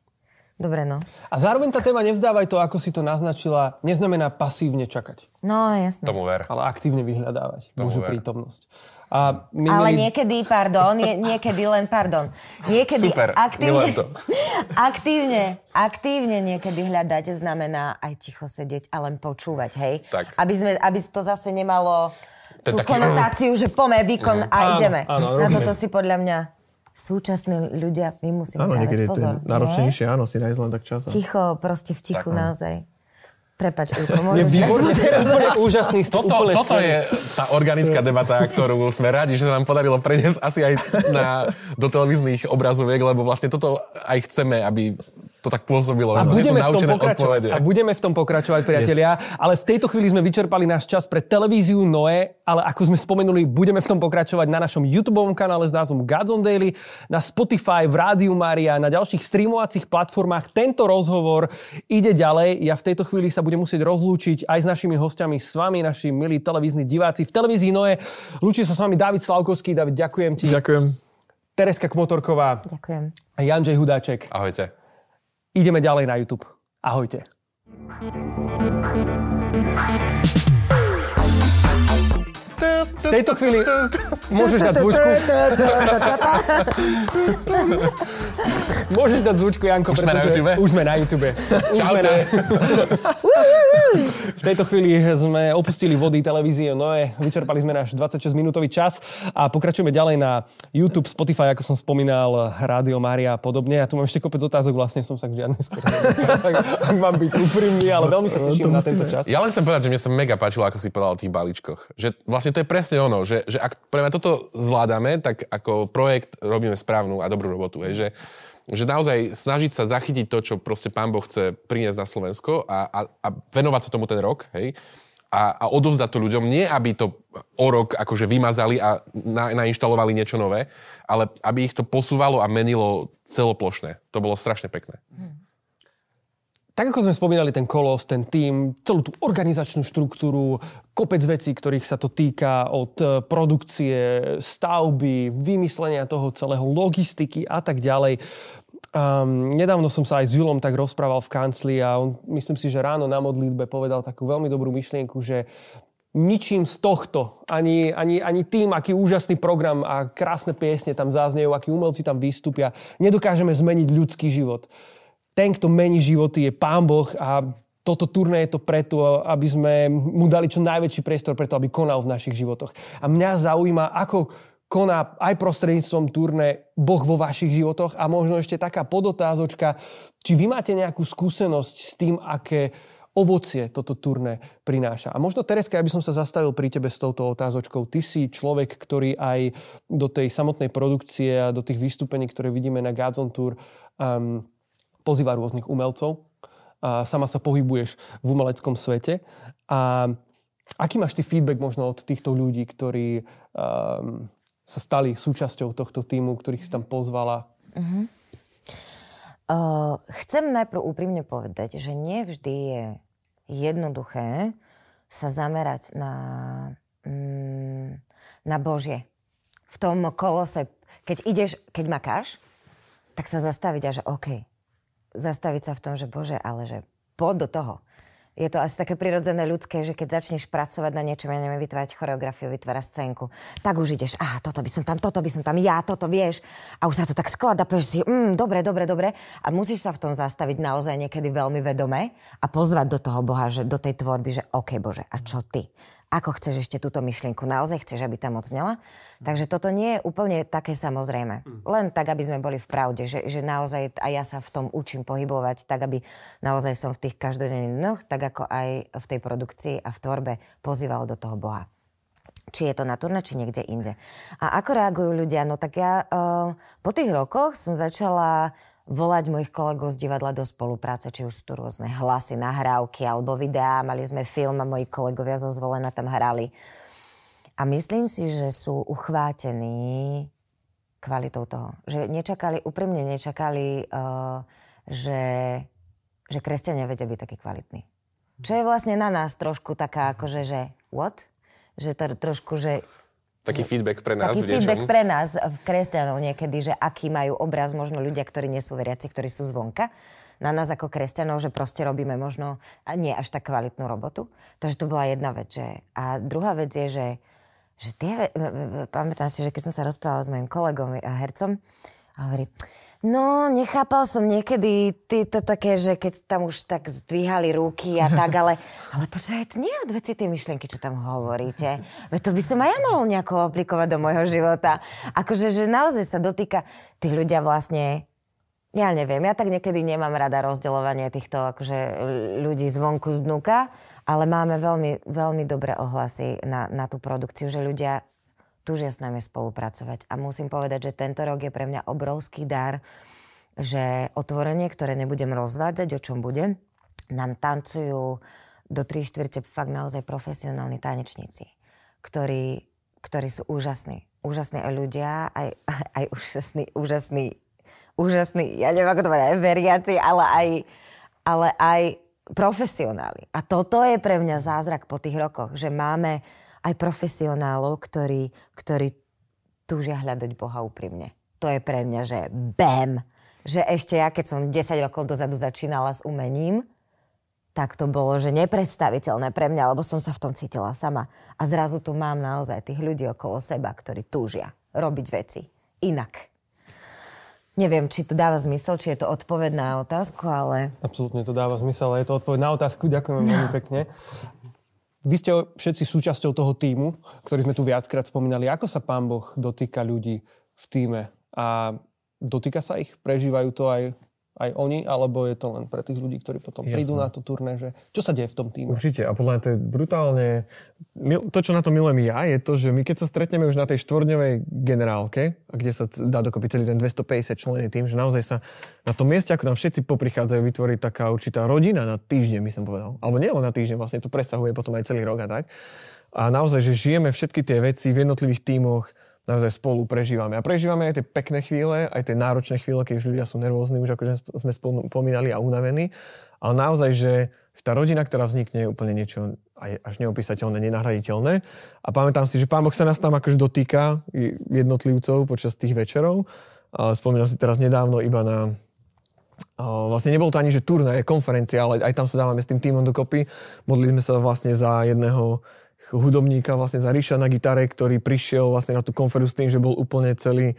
Dobre, no. A zároveň tá téma nevzdávaj to, ako si to naznačila, neznamená pasívne čakať. No, jasné. Tomu ver. Ale aktívne vyhľadávať Tomu Božiu ver. prítomnosť. A my Ale mali... niekedy, pardon, nie, niekedy len, pardon, niekedy Super, aktívne, to. aktívne, aktívne niekedy hľadať znamená aj ticho sedieť a len počúvať, hej? Tak. Aby, sme, aby to zase nemalo to tú taký... konotáciu, že pome výkon a áno, ideme. Áno, Na toto si podľa mňa súčasní ľudia, my musíme áno, dávať pozor. náročnejšie, áno, si nájsť len tak čas. Ticho, proste v tichu tak, naozaj. Prepač, Ilko, môžeš... Výborný, úžasný toto, toto je tá organická debata, ktorú sme radi, že sa nám podarilo preniesť asi aj na, do televíznych obrazoviek, lebo vlastne toto aj chceme, aby to tak pôsobilo. A budeme, v tom pokračovať, odpovede. a budeme v tom pokračovať, priatelia. Yes. Ale v tejto chvíli sme vyčerpali náš čas pre televíziu Noe, ale ako sme spomenuli, budeme v tom pokračovať na našom YouTube kanále s názvom Gods on Daily, na Spotify, v Rádiu Maria, na ďalších streamovacích platformách. Tento rozhovor ide ďalej. Ja v tejto chvíli sa budem musieť rozlúčiť aj s našimi hostiami, s vami, naši milí televízni diváci v televízii Noe. Lúči sa s vami David Slavkovský. David, ďakujem ti. Ďakujem. Tereska Kmotorková Ďakujem. a Janžej Hudáček. Ahojte. Ideme ďalej na YouTube. Ahojte. V tejto chvíli môžeš dať zvučku. Môžeš dať zvučku, Janko. Už sme na YouTube? Už sme na YouTube. Čaute. na- V tejto chvíli sme opustili vody televízie Noe, vyčerpali sme náš 26-minútový čas a pokračujeme ďalej na YouTube, Spotify, ako som spomínal, Rádio Mária a podobne. A tu mám ešte kopec otázok, vlastne som sa k žiadnej tak Ak mám byť úprimný, ale veľmi sa teším na tento čas. Ja len chcem povedať, že mne sa mega páčilo, ako si povedal o tých balíčkoch. Že vlastne to je presne ono, že, že ak pre mňa toto zvládame, tak ako projekt robíme správnu a dobrú robotu. Hej, že, že naozaj snažiť sa zachytiť to, čo proste pán Boh chce priniesť na Slovensko a, a, a venovať sa tomu ten rok, hej, a, a odovzdať to ľuďom, nie aby to o rok akože vymazali a na, nainštalovali niečo nové, ale aby ich to posúvalo a menilo celoplošné. To bolo strašne pekné. Tak ako sme spomínali ten kolos, ten tým, celú tú organizačnú štruktúru, kopec vecí, ktorých sa to týka od e, produkcie, stavby, vymyslenia toho celého, logistiky a tak ďalej. Um, nedávno som sa aj s Julom tak rozprával v kancli a on, myslím si, že ráno na modlitbe povedal takú veľmi dobrú myšlienku, že ničím z tohto, ani, ani, ani tým, aký úžasný program a krásne piesne tam záznejú, akí umelci tam vystúpia, nedokážeme zmeniť ľudský život ten, kto mení životy, je Pán Boh a toto turné je to preto, aby sme mu dali čo najväčší priestor preto, aby konal v našich životoch. A mňa zaujíma, ako koná aj prostredníctvom turné Boh vo vašich životoch a možno ešte taká podotázočka, či vy máte nejakú skúsenosť s tým, aké ovocie toto turné prináša. A možno, Tereska, by som sa zastavil pri tebe s touto otázočkou. Ty si človek, ktorý aj do tej samotnej produkcie a do tých vystúpení, ktoré vidíme na Gods on Tour, um, pozýva rôznych umelcov. A sama sa pohybuješ v umeleckom svete. A aký máš ty feedback možno od týchto ľudí, ktorí um, sa stali súčasťou tohto týmu, ktorých si tam pozvala? Uh, chcem najprv úprimne povedať, že nevždy je jednoduché sa zamerať na, mm, na Božie. V tom kolose, keď ideš, keď makáš, tak sa zastaviť a že OK. Zastaviť sa v tom, že Bože, ale že poď do toho. Je to asi také prirodzené ľudské, že keď začneš pracovať na niečom, ja neviem, vytvárať choreografiu, vytvárať scénku, tak už ideš, a toto by som tam, toto by som tam, ja, toto vieš. A už sa to tak skladá, povieš si, mm, dobre, dobre, dobre. A musíš sa v tom zastaviť naozaj niekedy veľmi vedome a pozvať do toho Boha, že do tej tvorby, že OK, Bože, a čo ty? Ako chceš ešte túto myšlienku? Naozaj chceš, aby tam odznela? Takže toto nie je úplne také samozrejme. Len tak, aby sme boli v pravde, že, že naozaj aj ja sa v tom učím pohybovať, tak aby naozaj som v tých každodenných dnoch, tak ako aj v tej produkcii a v tvorbe pozýval do toho Boha. Či je to na turné, či niekde inde. A ako reagujú ľudia? No tak ja uh, po tých rokoch som začala volať mojich kolegov z divadla do spolupráce, či už sú tu rôzne hlasy, nahrávky alebo videá. Mali sme film a moji kolegovia zo Zvolena tam hrali. A myslím si, že sú uchvátení kvalitou toho. Že nečakali, úprimne nečakali, uh, že, že kresťania vedia byť takí kvalitní. Čo je vlastne na nás trošku taká akože, že what? Že to trošku, že Taký feedback pre nás taký v feedback pre nás, v kresťanov niekedy, že aký majú obraz možno ľudia, ktorí nie sú veriaci, ktorí sú zvonka na nás ako kresťanov, že proste robíme možno nie až tak kvalitnú robotu. Takže to bola jedna vec. Že... A druhá vec je, že, že tie, pamätám si, že keď som sa rozprávala s mojim kolegom a hercom, a hovorí, no nechápal som niekedy to také, že keď tam už tak zdvíhali ruky a tak, ale, ale počkaj, to nie je od veci tie myšlienky, čo tam hovoríte. Veď to by som aj ja mohol nejako aplikovať do môjho života. Akože, že naozaj sa dotýka, tí ľudia vlastne ja neviem, ja tak niekedy nemám rada rozdeľovanie týchto akože, ľudí zvonku z dnuka, ale máme veľmi, veľmi dobré ohlasy na, na tú produkciu, že ľudia túžia s nami spolupracovať. A musím povedať, že tento rok je pre mňa obrovský dar, že otvorenie, ktoré nebudem rozvádzať, o čom bude, nám tancujú do tri štvrte fakt naozaj profesionálni tanečníci, ktorí, ktorí sú úžasní. Úžasní aj ľudia, aj, aj úžasní, úžasní, úžasní, ja neviem, ako to povedať, aj veriaci, ale aj, ale aj profesionáli. A toto je pre mňa zázrak po tých rokoch, že máme aj profesionálov, ktorí, ktorí túžia hľadať Boha úprimne. To je pre mňa, že bam! Že ešte ja, keď som 10 rokov dozadu začínala s umením, tak to bolo, že nepredstaviteľné pre mňa, lebo som sa v tom cítila sama. A zrazu tu mám naozaj tých ľudí okolo seba, ktorí túžia robiť veci inak. Neviem, či to dáva zmysel, či je to odpoveď na otázku, ale... Absolútne to dáva zmysel, ale je to odpoveď na otázku. Ďakujem veľmi pekne. Vy ste všetci súčasťou toho týmu, ktorý sme tu viackrát spomínali. Ako sa pán Boh dotýka ľudí v týme? A dotýka sa ich? Prežívajú to aj aj oni, alebo je to len pre tých ľudí, ktorí potom Jasne. prídu na to turné, že čo sa deje v tom týme? Určite a podľa mňa to je brutálne, to čo na to milujem ja, je to, že my keď sa stretneme už na tej štvordňovej generálke, kde sa dá dokopy celý ten 250 člený tým, že naozaj sa na tom mieste, ako tam všetci poprichádzajú, vytvorí taká určitá rodina na týždeň, by som povedal. Alebo nie len na týždeň, vlastne to presahuje potom aj celý rok a tak. A naozaj, že žijeme všetky tie veci v jednotlivých tímoch, naozaj spolu prežívame. A prežívame aj tie pekné chvíle, aj tie náročné chvíle, keď už ľudia sú nervózni, už akože sme spomínali a unavení. Ale naozaj, že tá rodina, ktorá vznikne, je úplne niečo aj, až neopísateľné, nenahraditeľné. A pamätám si, že Pán Boh sa nás tam akože dotýka jednotlivcov počas tých večerov. A spomínam si teraz nedávno iba na vlastne nebol to ani, že turné, konferencia, ale aj tam sa dávame s tým týmom dokopy. Modlili sme sa vlastne za jedného hudobníka vlastne za Ríša na gitare, ktorý prišiel vlastne na tú konferu s tým, že bol úplne celý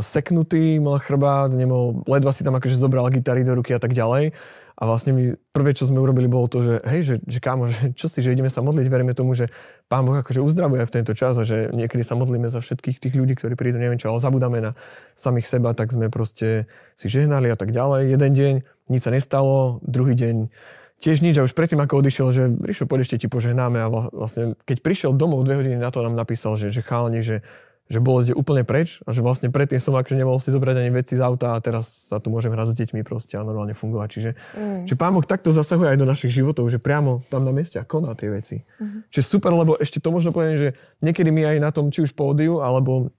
seknutý, mal chrbát, nemohol, ledva si tam akože zobral gitary do ruky a tak ďalej. A vlastne my prvé, čo sme urobili, bolo to, že hej, že, že kámo, že čo si, že ideme sa modliť, veríme tomu, že Pán Boh akože uzdravuje v tento čas a že niekedy sa modlíme za všetkých tých ľudí, ktorí prídu, neviem čo, ale zabudáme na samých seba, tak sme proste si žehnali a tak ďalej. Jeden deň nič sa nestalo, druhý deň tiež nič a už predtým, ako odišiel, že Rišo, poď ešte ti požehnáme a vlastne, keď prišiel domov dve hodiny na to, nám napísal, že, že chalani, že, že bolesť je úplne preč a že vlastne predtým som akože nemohol si zobrať ani veci z auta a teraz sa tu môžem hrať s deťmi proste a normálne fungovať. Čiže mm. že pán Boh takto zasahuje aj do našich životov, že priamo tam na mieste a koná tie veci. Mm-hmm. Čiže super, lebo ešte to možno poviem, že niekedy my aj na tom, či už pódiu, alebo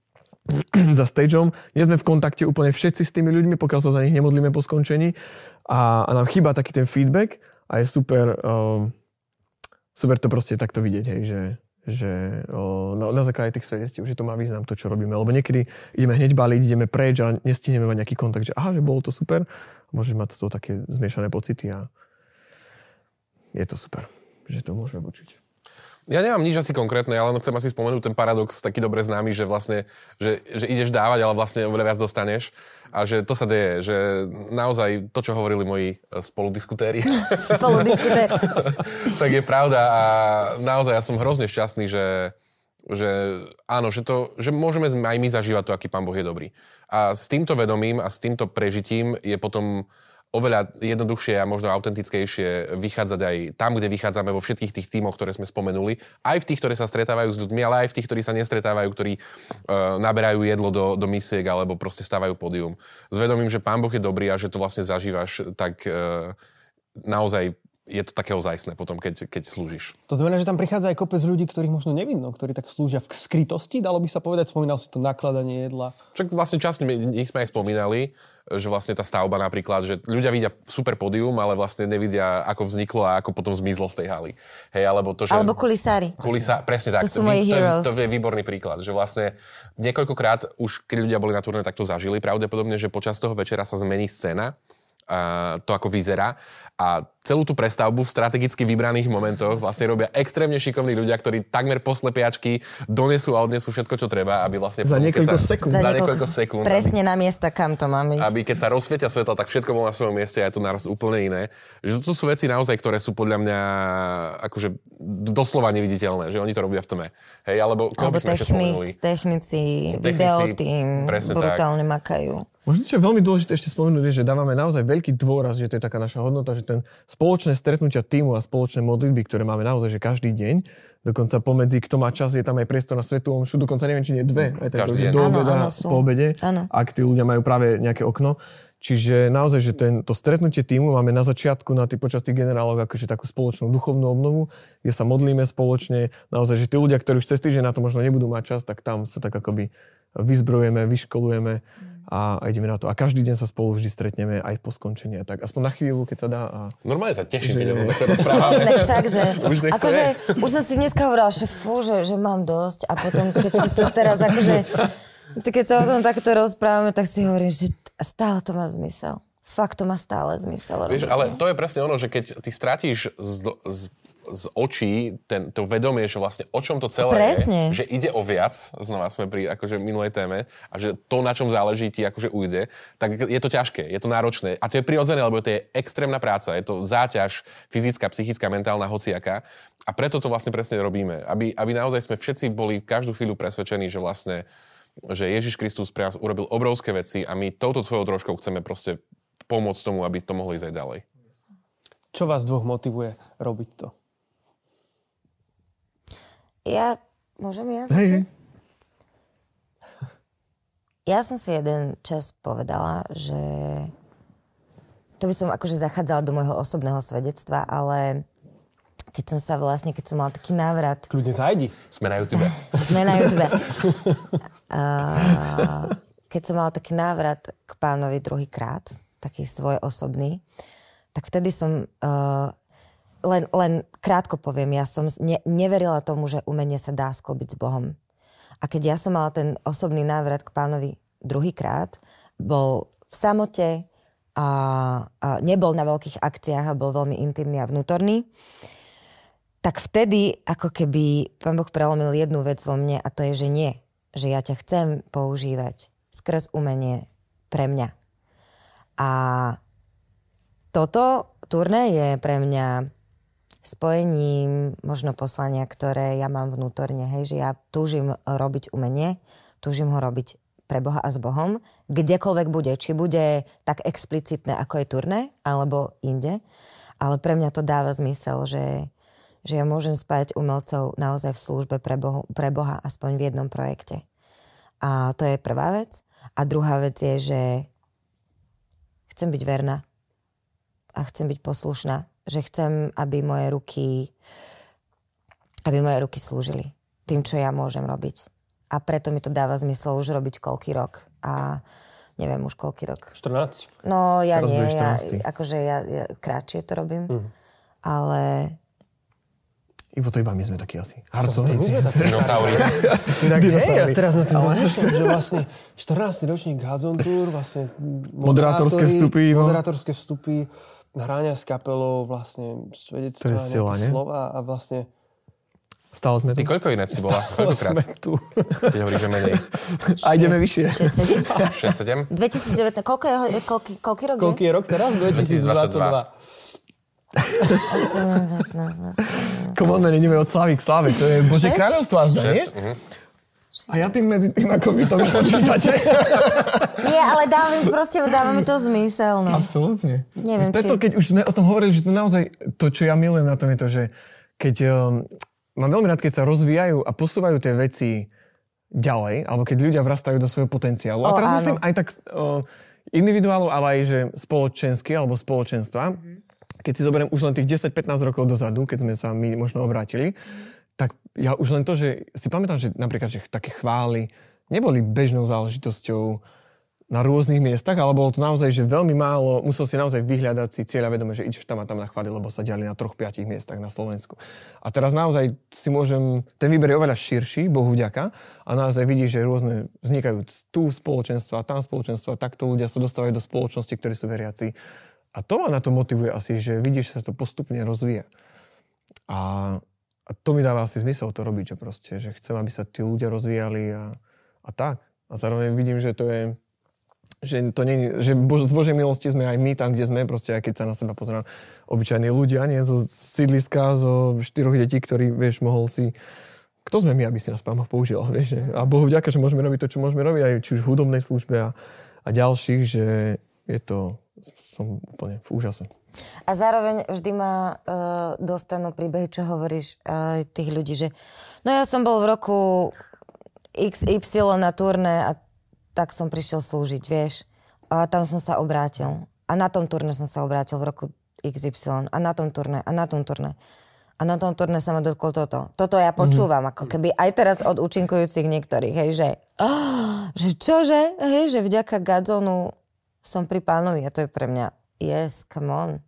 za stageom, nie sme v kontakte úplne všetci s tými ľuďmi, pokiaľ sa za nich nemodlíme po skončení a, a nám chýba taký ten feedback a je super, uh, super to proste takto vidieť, hej, že, že uh, na, na základe tých svedectiev, že to má význam to, čo robíme. Lebo niekedy ideme hneď baliť, ideme preč a nestihneme mať nejaký kontakt, že aha, že bolo to super. Môžeš mať z toho také zmiešané pocity a je to super, že to môžeme počuť. Ja nemám nič asi konkrétne, ale chcem asi spomenúť ten paradox taký dobre známy, že vlastne, že, že ideš dávať, ale vlastne oveľa viac dostaneš. A že to sa deje, že naozaj to, čo hovorili moji e, spoludiskutéri. Spoludiskutéri. tak je pravda a naozaj ja som hrozne šťastný, že, že áno, že, to, že môžeme aj my zažívať to, aký Pán Boh je dobrý. A s týmto vedomím a s týmto prežitím je potom oveľa jednoduchšie a možno autentickejšie vychádzať aj tam, kde vychádzame vo všetkých tých tímoch, ktoré sme spomenuli. Aj v tých, ktoré sa stretávajú s ľuďmi, ale aj v tých, ktorí sa nestretávajú, ktorí uh, naberajú jedlo do, do misiek alebo proste stávajú pódium. S vedomím, že Pán Boh je dobrý a že to vlastne zažívaš, tak uh, naozaj je to také ozajstné potom, keď, keď slúžiš. To znamená, že tam prichádza aj kopec ľudí, ktorých možno nevidno, ktorí tak slúžia v skrytosti, dalo by sa povedať, spomínal si to nakladanie jedla. Čak vlastne časť nich sme aj spomínali, že vlastne tá stavba napríklad, že ľudia vidia super pódium, ale vlastne nevidia, ako vzniklo a ako potom zmizlo z tej haly. Hej, alebo to, že... Alebo kulisári. Kulisa, presne tak. To sú moji heroes. To, to je výborný príklad, že vlastne niekoľkokrát už, keď ľudia boli na turné, tak to zažili. Pravdepodobne, že počas toho večera sa zmení scéna to, ako vyzerá. A celú tú prestavbu v strategicky vybraných momentoch vlastne robia extrémne šikovní ľudia, ktorí takmer po slepiačky donesú a odnesú všetko, čo treba, aby vlastne... Za niekoľko sa, sekúnd. Za, niekoľko sekúnd. Presne aby, na miesta, kam to máme. Aby keď sa rozsvietia svetla, tak všetko bolo na svojom mieste a je to naraz úplne iné. Že to sú veci naozaj, ktoré sú podľa mňa akože doslova neviditeľné, že oni to robia v tme. Hej, alebo koho alebo by sme technic, technici, videotým brutálne tak. makajú. Možno, čo je veľmi dôležité ešte spomenúť, je, že dávame naozaj veľký dôraz, že to je taká naša hodnota, že ten spoločné stretnutia týmu a spoločné modlitby, ktoré máme naozaj, že každý deň, dokonca pomedzi, kto má čas, je tam aj priestor na svetu omšu, dokonca neviem, či nie dve, aj ten, do obeda, po obede, ak tí ľudia majú práve nejaké okno. Čiže naozaj, že ten, to stretnutie týmu máme na začiatku na tý, počas tých generálov akože takú spoločnú duchovnú obnovu, kde sa modlíme spoločne. Naozaj, že tí ľudia, ktorí už cez týždeň na to možno nebudú mať čas, tak tam sa tak akoby vyzbrojujeme, vyškolujeme a, a ideme na to. A každý deň sa spolu vždy stretneme aj po skončení. a Tak aspoň na chvíľu, keď sa dá. A... Normálne sa teším, Že- keď o tom takto rozprávame. Však, že, Už to akože, už som si dneska hovorila, že fú, že, že mám dosť a potom, keď si to teraz akože, keď sa o tom takto rozprávame, tak si hovorím, že stále to má zmysel. Fakt to má stále zmysel. Vieš, ale to je presne ono, že keď ty stratíš z, z, z očí ten, to vedomie, že vlastne o čom to celé Presne. je, že ide o viac, znova sme pri akože minulej téme, a že to, na čom záleží, ti akože ujde, tak je to ťažké, je to náročné. A to je prirodzené, lebo to je extrémna práca, je to záťaž fyzická, psychická, mentálna, hociaká. A preto to vlastne presne robíme. Aby, aby naozaj sme všetci boli každú chvíľu presvedčení, že vlastne že Ježiš Kristus pre nás urobil obrovské veci a my touto svojou troškou chceme proste pomôcť tomu, aby to mohli ísť aj ďalej. Čo vás dvoch motivuje robiť to? Ja, môžem ja začať? hej. Ja som si jeden čas povedala, že to by som akože zachádzala do môjho osobného svedectva, ale keď som sa vlastne, keď som mala taký návrat, Kľudne zajdi. Sme na YouTube. sme na YouTube. A keď som mala taký návrat k pánovi druhýkrát, taký svoj osobný, tak vtedy som, uh, len, len krátko poviem, ja som ne, neverila tomu, že umenie sa dá sklbiť s Bohom. A keď ja som mala ten osobný návrat k pánovi druhýkrát, bol v samote a, a nebol na veľkých akciách a bol veľmi intimný a vnútorný, tak vtedy ako keby pán Boh prelomil jednu vec vo mne a to je, že nie. Že ja ťa chcem používať skrz umenie pre mňa. A toto turné je pre mňa spojením možno poslania, ktoré ja mám vnútorne, hej, že ja túžim robiť umenie, túžim ho robiť pre Boha a s Bohom, kdekoľvek bude, či bude tak explicitné, ako je turné, alebo inde, ale pre mňa to dáva zmysel, že, že ja môžem spájať umelcov naozaj v službe pre, Bohu, pre Boha, aspoň v jednom projekte. A to je prvá vec. A druhá vec je, že chcem byť verná a chcem byť poslušná. Že chcem, aby moje ruky aby moje ruky slúžili tým, čo ja môžem robiť. A preto mi to dáva zmysel už robiť koľký rok. A neviem už koľký rok. 14. No ja Teraz nie, ja, 14. akože ja, ja krátšie to robím. Mhm. Ale Ivo, to iba my sme takí asi. Harcovníci. Dinosauri. Hej, teraz na tým rozmýšľam, že vlastne 14. ročník Hadzon Tour, vlastne Moderátorské vstupy. Moderátorské vstupy, hrania s kapelou, vlastne sila, nejaké slova a vlastne Stále sme Ty tu. koľko ináč si bola? Koľkokrát? Sme tu. Keď hovoríš, že menej. A ideme vyššie. 6, 7. 6-7? 2019, koľko je, koľký, koľký rok koľký je rok teraz? 2022. 2022. Come on, ideme od slávy k sláve. To je Bože kráľovstvo až nie? A ja tým medzi tým, ako vy to vypočítate. Nie, ale dáva mi, proste, dáva mi to zmysel. No. Absolútne. Neviem, Preto, či- keď už sme o tom hovorili, že to naozaj, to, čo ja milujem na tom, je to, že keď um, mám veľmi rád, keď sa rozvíjajú a posúvajú tie veci ďalej, alebo keď ľudia vrastajú do svojho potenciálu. O, a teraz áno. myslím aj tak uh, individuálov, ale aj že spoločensky alebo spoločenstva. Keď si zoberiem už len tých 10-15 rokov dozadu, keď sme sa my možno obrátili, tak ja už len to, že si pamätám, že napríklad, že také chvály neboli bežnou záležitosťou na rôznych miestach, ale bolo to naozaj, že veľmi málo, musel si naozaj vyhľadať si cieľa vedome, že ideš tam a tam na chvály, lebo sa diali na troch, piatich miestach na Slovensku. A teraz naozaj si môžem, ten výber je oveľa širší, Bohu vďaka, a naozaj vidíš, že rôzne vznikajú tu spoločenstva, tam spoločenstva, takto ľudia sa dostávajú do spoločnosti, ktorí sú veriaci. A to ma na to motivuje asi, že vidíš, že sa to postupne rozvíja. A, a to mi dáva asi zmysel to robiť, že proste, že chcem, aby sa tí ľudia rozvíjali a, a tak. A zároveň vidím, že to je, že to nie, že Bož, z Božej milosti sme aj my tam, kde sme, proste aj keď sa na seba pozerám, obyčajní ľudia, nie zo sídliska, zo štyroch detí, ktorí, vieš, mohol si kto sme my, aby si nás Pán Boh použil, vieš, že? A Bohu vďaka, že môžeme robiť to, čo môžeme robiť, aj či už v hudobnej službe a, a ďalších, že je to, som úplne v úžase. A zároveň vždy ma uh, dostanú príbehy, čo hovoríš uh, tých ľudí, že no ja som bol v roku XY na turné a tak som prišiel slúžiť, vieš. a tam som sa obrátil. A na tom turne som sa obrátil v roku XY. A na tom turne, a na tom turne. A na tom turne sa ma dotklo toto. Toto ja počúvam, mm-hmm. ako keby aj teraz od účinkujúcich niektorých, hej, že, oh, že čože, hej, že vďaka Gadzonu som pri pánovi a to je pre mňa, yes, come on.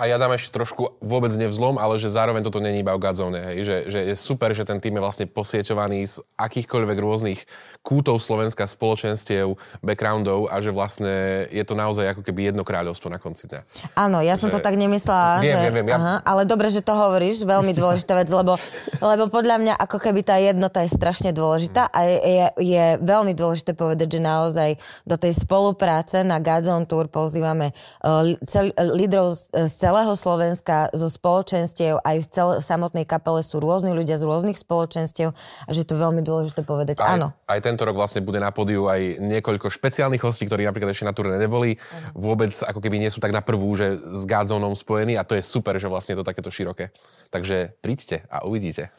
A ja dám ešte trošku vôbec nevzlom, ale že zároveň toto není iba o Gadzone, hej, že, že je super, že ten tým je vlastne posieťovaný z akýchkoľvek rôznych kútov Slovenska, spoločenstiev, backgroundov a že vlastne je to naozaj ako keby jedno kráľovstvo na konci dňa. Áno, ja som to tak nemyslela. Viem, že... viem, viem. Ja... Aha, ale dobre, že to hovoríš, veľmi dôležitá vec, lebo, lebo podľa mňa ako keby tá jednota je strašne dôležitá a je, je, je veľmi dôležité povedať, že naozaj do tej spolupráce na Gadzone Tour pozývame uh, cel, uh, lídrov z, z celého Slovenska, zo spoločenstiev, aj v, cel, v samotnej kapele sú rôzni ľudia z rôznych spoločenstiev a že to je veľmi dôležité povedať. Aj, Áno. Aj tento rok vlastne bude na pódiu aj niekoľko špeciálnych hostí, ktorí napríklad ešte na turné neboli. Ano. Vôbec ako keby nie sú tak na prvú, že s Godzónom spojení a to je super, že vlastne je to takéto široké. Takže príďte a uvidíte.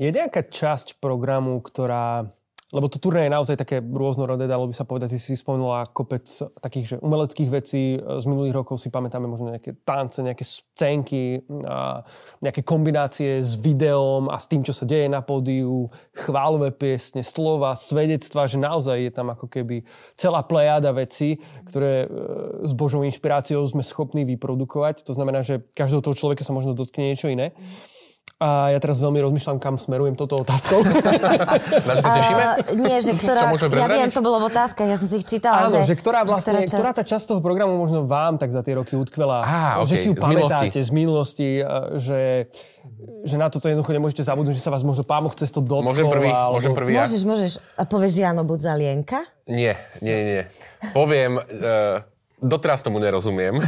Je nejaká časť programu, ktorá lebo to turné je naozaj také rôznorodé, dalo by sa povedať, si si spomenula kopec takých že umeleckých vecí. Z minulých rokov si pamätáme možno nejaké tance, nejaké scénky, a nejaké kombinácie s videom a s tým, čo sa deje na pódiu, chválové piesne, slova, svedectva, že naozaj je tam ako keby celá plejada vecí, ktoré e, s Božou inšpiráciou sme schopní vyprodukovať. To znamená, že každého toho človeka sa možno dotkne niečo iné. A ja teraz veľmi rozmýšľam, kam smerujem toto otázkou. Na čo sa tešíme? Uh, nie, že ktorá, ja viem, to bolo v otázkach, ja som si ich čítala. Áno, že, že ktorá, vlastne, že ktorá, ktorá tá časť toho programu možno vám tak za tie roky utkvela. Á, okay. Že si ju z pamätáte z minulosti, že, že na toto jednoducho nemôžete zabudnúť, že sa vás možno pán Boh cez to dotkol. Môžem prvý, alebo... môžem prvý ja? Môžeš, môžeš. A povieš Jano Budzalienka? Nie, nie, nie. Poviem... Uh, Doteraz tomu nerozumiem.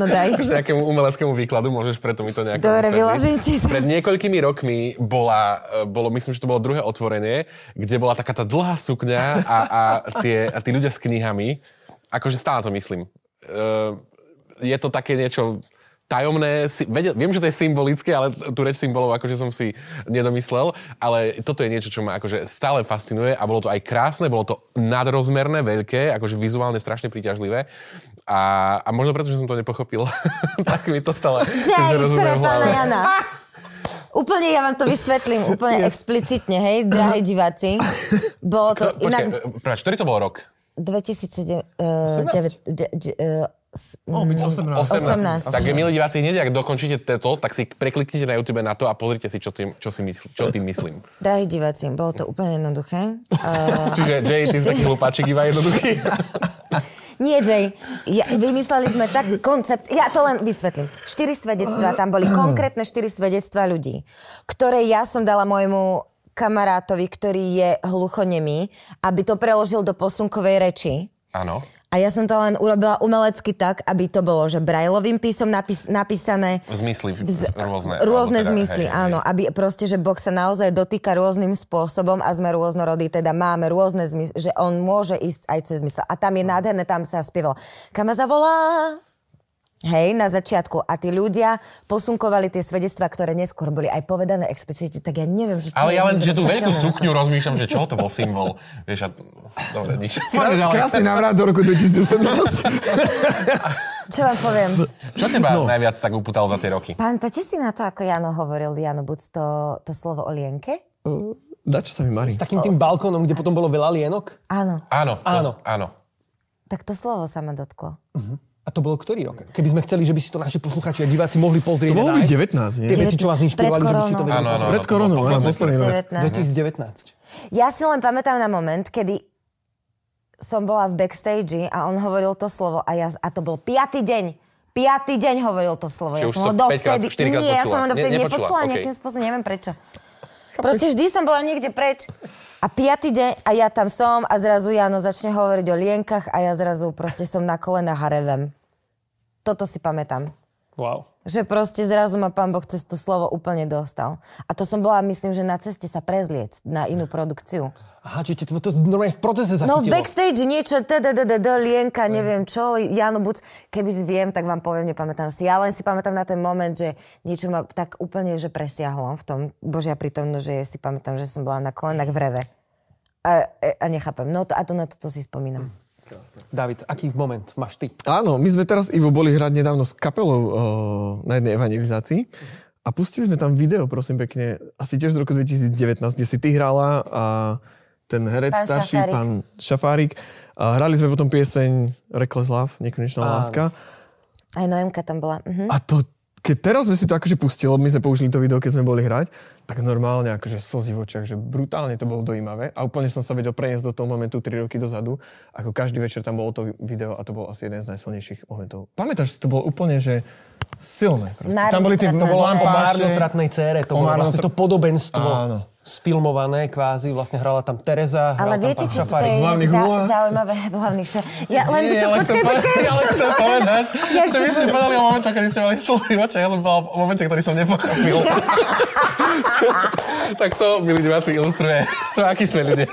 No daj. nejakému umeleckému výkladu, môžeš preto mi to nejako Dobre, vyložite. Pred niekoľkými rokmi bola, e, bolo, myslím, že to bolo druhé otvorenie, kde bola taká tá dlhá sukňa a, a, tie, a tí ľudia s knihami. Akože stále to myslím. Uh, je to také niečo tajomné, vedel, viem, že to je symbolické, ale tú reč symbolov akože som si nedomyslel, ale toto je niečo, čo ma akože stále fascinuje a bolo to aj krásne, bolo to nadrozmerné, veľké, akože vizuálne strašne príťažlivé a, a možno preto, že som to nepochopil, tak mi to stále Jay, rozumiem Jana. Úplne ja vám to vysvetlím, úplne explicitne, hej, drahí diváci. Bolo to Kto, inak... Počkaj, ktorý to bol rok? 2007... Uh, 9, uh, Oh, 18. 18. 18. Tak milí diváci, hneď ak dokončíte toto, tak si prekliknite na YouTube na to a pozrite si, čo tým, čo si mysl, čo tým myslím. Drahí diváci, bolo to úplne jednoduché. Uh... Čiže Jay, ty si taký hlupáčik iba jednoduchý. Nie, Jay. Ja, vymysleli sme tak koncept, ja to len vysvetlím. Štyri svedectvá, tam boli konkrétne štyri svedectvá ľudí, ktoré ja som dala môjmu kamarátovi, ktorý je hluchonemý, aby to preložil do posunkovej reči. Áno. A ja som to len urobila umelecky tak, aby to bolo, že brajlovým písom napis, napísané. V zmysli v, rôzne. Rôzne teda, zmysly, hej, áno. Hej. Aby proste, že Boh sa naozaj dotýka rôznym spôsobom a sme rôznorodí, teda máme rôzne zmysly, že on môže ísť aj cez zmysel. A tam je nádherné, tam sa spieval. Kam ma zavolá? Hej, na začiatku. A tí ľudia posunkovali tie svedectvá, ktoré neskôr boli aj povedané explicitne, tak ja neviem, že čo Ale ja len, že tú veľkú sukňu rozmýšľam, že čo to bol symbol. Vieš, a... Dobre, nič. Krásny návrat do roku 2018. čo vám poviem? Čo teba no. najviac tak upútalo za tie roky? Pamätáte si na to, ako Jano hovoril, Jano Buc, to, to slovo o lienke? Uh, dá, čo sa mi marí. S takým tým balkónom, kde potom bolo veľa lienok? Áno. Áno, to, áno. áno. Tak to slovo sa ma dotklo. Uh-huh. A to bolo ktorý rok? Keby sme chceli, že by si to naši posluchači a diváci mohli pozrieť. To mohlo byť 19, nie? Tie veci, čo vás inšpirovali, že by si to vedeli. Áno, áno, Pred koronou, áno, 2019. Ja si len pamätám na moment, kedy som bola v backstage a on hovoril to slovo a, ja, a to bol piatý deň. Piatý deň hovoril to slovo. Čiže ja som ho dovtedy... Nie, ja som ho dovtedy ne, nepočula, okay. nejakým spôsobom, neviem prečo. Proste vždy som bola niekde preč. A piatý deň a ja tam som a zrazu Jano začne hovoriť o lienkach a ja zrazu proste som na kolenách a revem. Toto si pamätám. Wow. Že proste zrazu ma pán Boh cez to slovo úplne dostal. A to som bola, myslím, že na ceste sa prezliec na inú produkciu. Aha, čiže to, to normálne v procese zachytilo. No v backstage niečo, tdddd, lienka, neviem čo, Jano Buc, keby si viem, tak vám poviem, nepamätám si. Ja len si pamätám na ten moment, že niečo ma tak úplne, že presiahlo v tom Božia prítomnosť, že si pamätám, že som bola na kolenách v reve. A, a nechápem. No to, a to na toto si spomínam. David, aký moment máš ty? Áno, my sme teraz, Ivo, boli hrať nedávno s kapelou o, na jednej evangelizácii a pustili sme tam video, prosím pekne, asi tiež z roku 2019, kde si ty hrala a ten herec Pán starší, Šafárik. pán Šafárik. A hrali sme potom pieseň Reckless Love, Nekonečná Áno. láska. Aj Noemka tam bola. Mhm. A to, keď teraz sme si to akože pustili, my sme použili to video, keď sme boli hrať, tak normálne akože slzy v očiach, že brutálne to bolo dojímavé a úplne som sa vedel preniesť do toho momentu 3 roky dozadu, ako každý večer tam bolo to video a to bol asi jeden z najsilnejších momentov. Pamätáš, to bolo úplne, že silné. Tam boli tie To bolo O lampáše. marnotratnej cére, to O bolo vlastne to podobenstvo Áno. sfilmované kvázi, vlastne hrala tam Tereza, hral Ale tam viete, pán čo to Šafárik. je Hlavný za, hula. zaujímavé? Hlavný ša... Ja len by som... ale Počkaj, povedať, počkaj. ale chcem povedať, Ja že vy ste povedali o momentoch, kedy ste mali slzy v očiach, ja som povedal o momente, ktorý som nepochopil. tak to, milí diváci, ilustruje, to akí sme ľudia.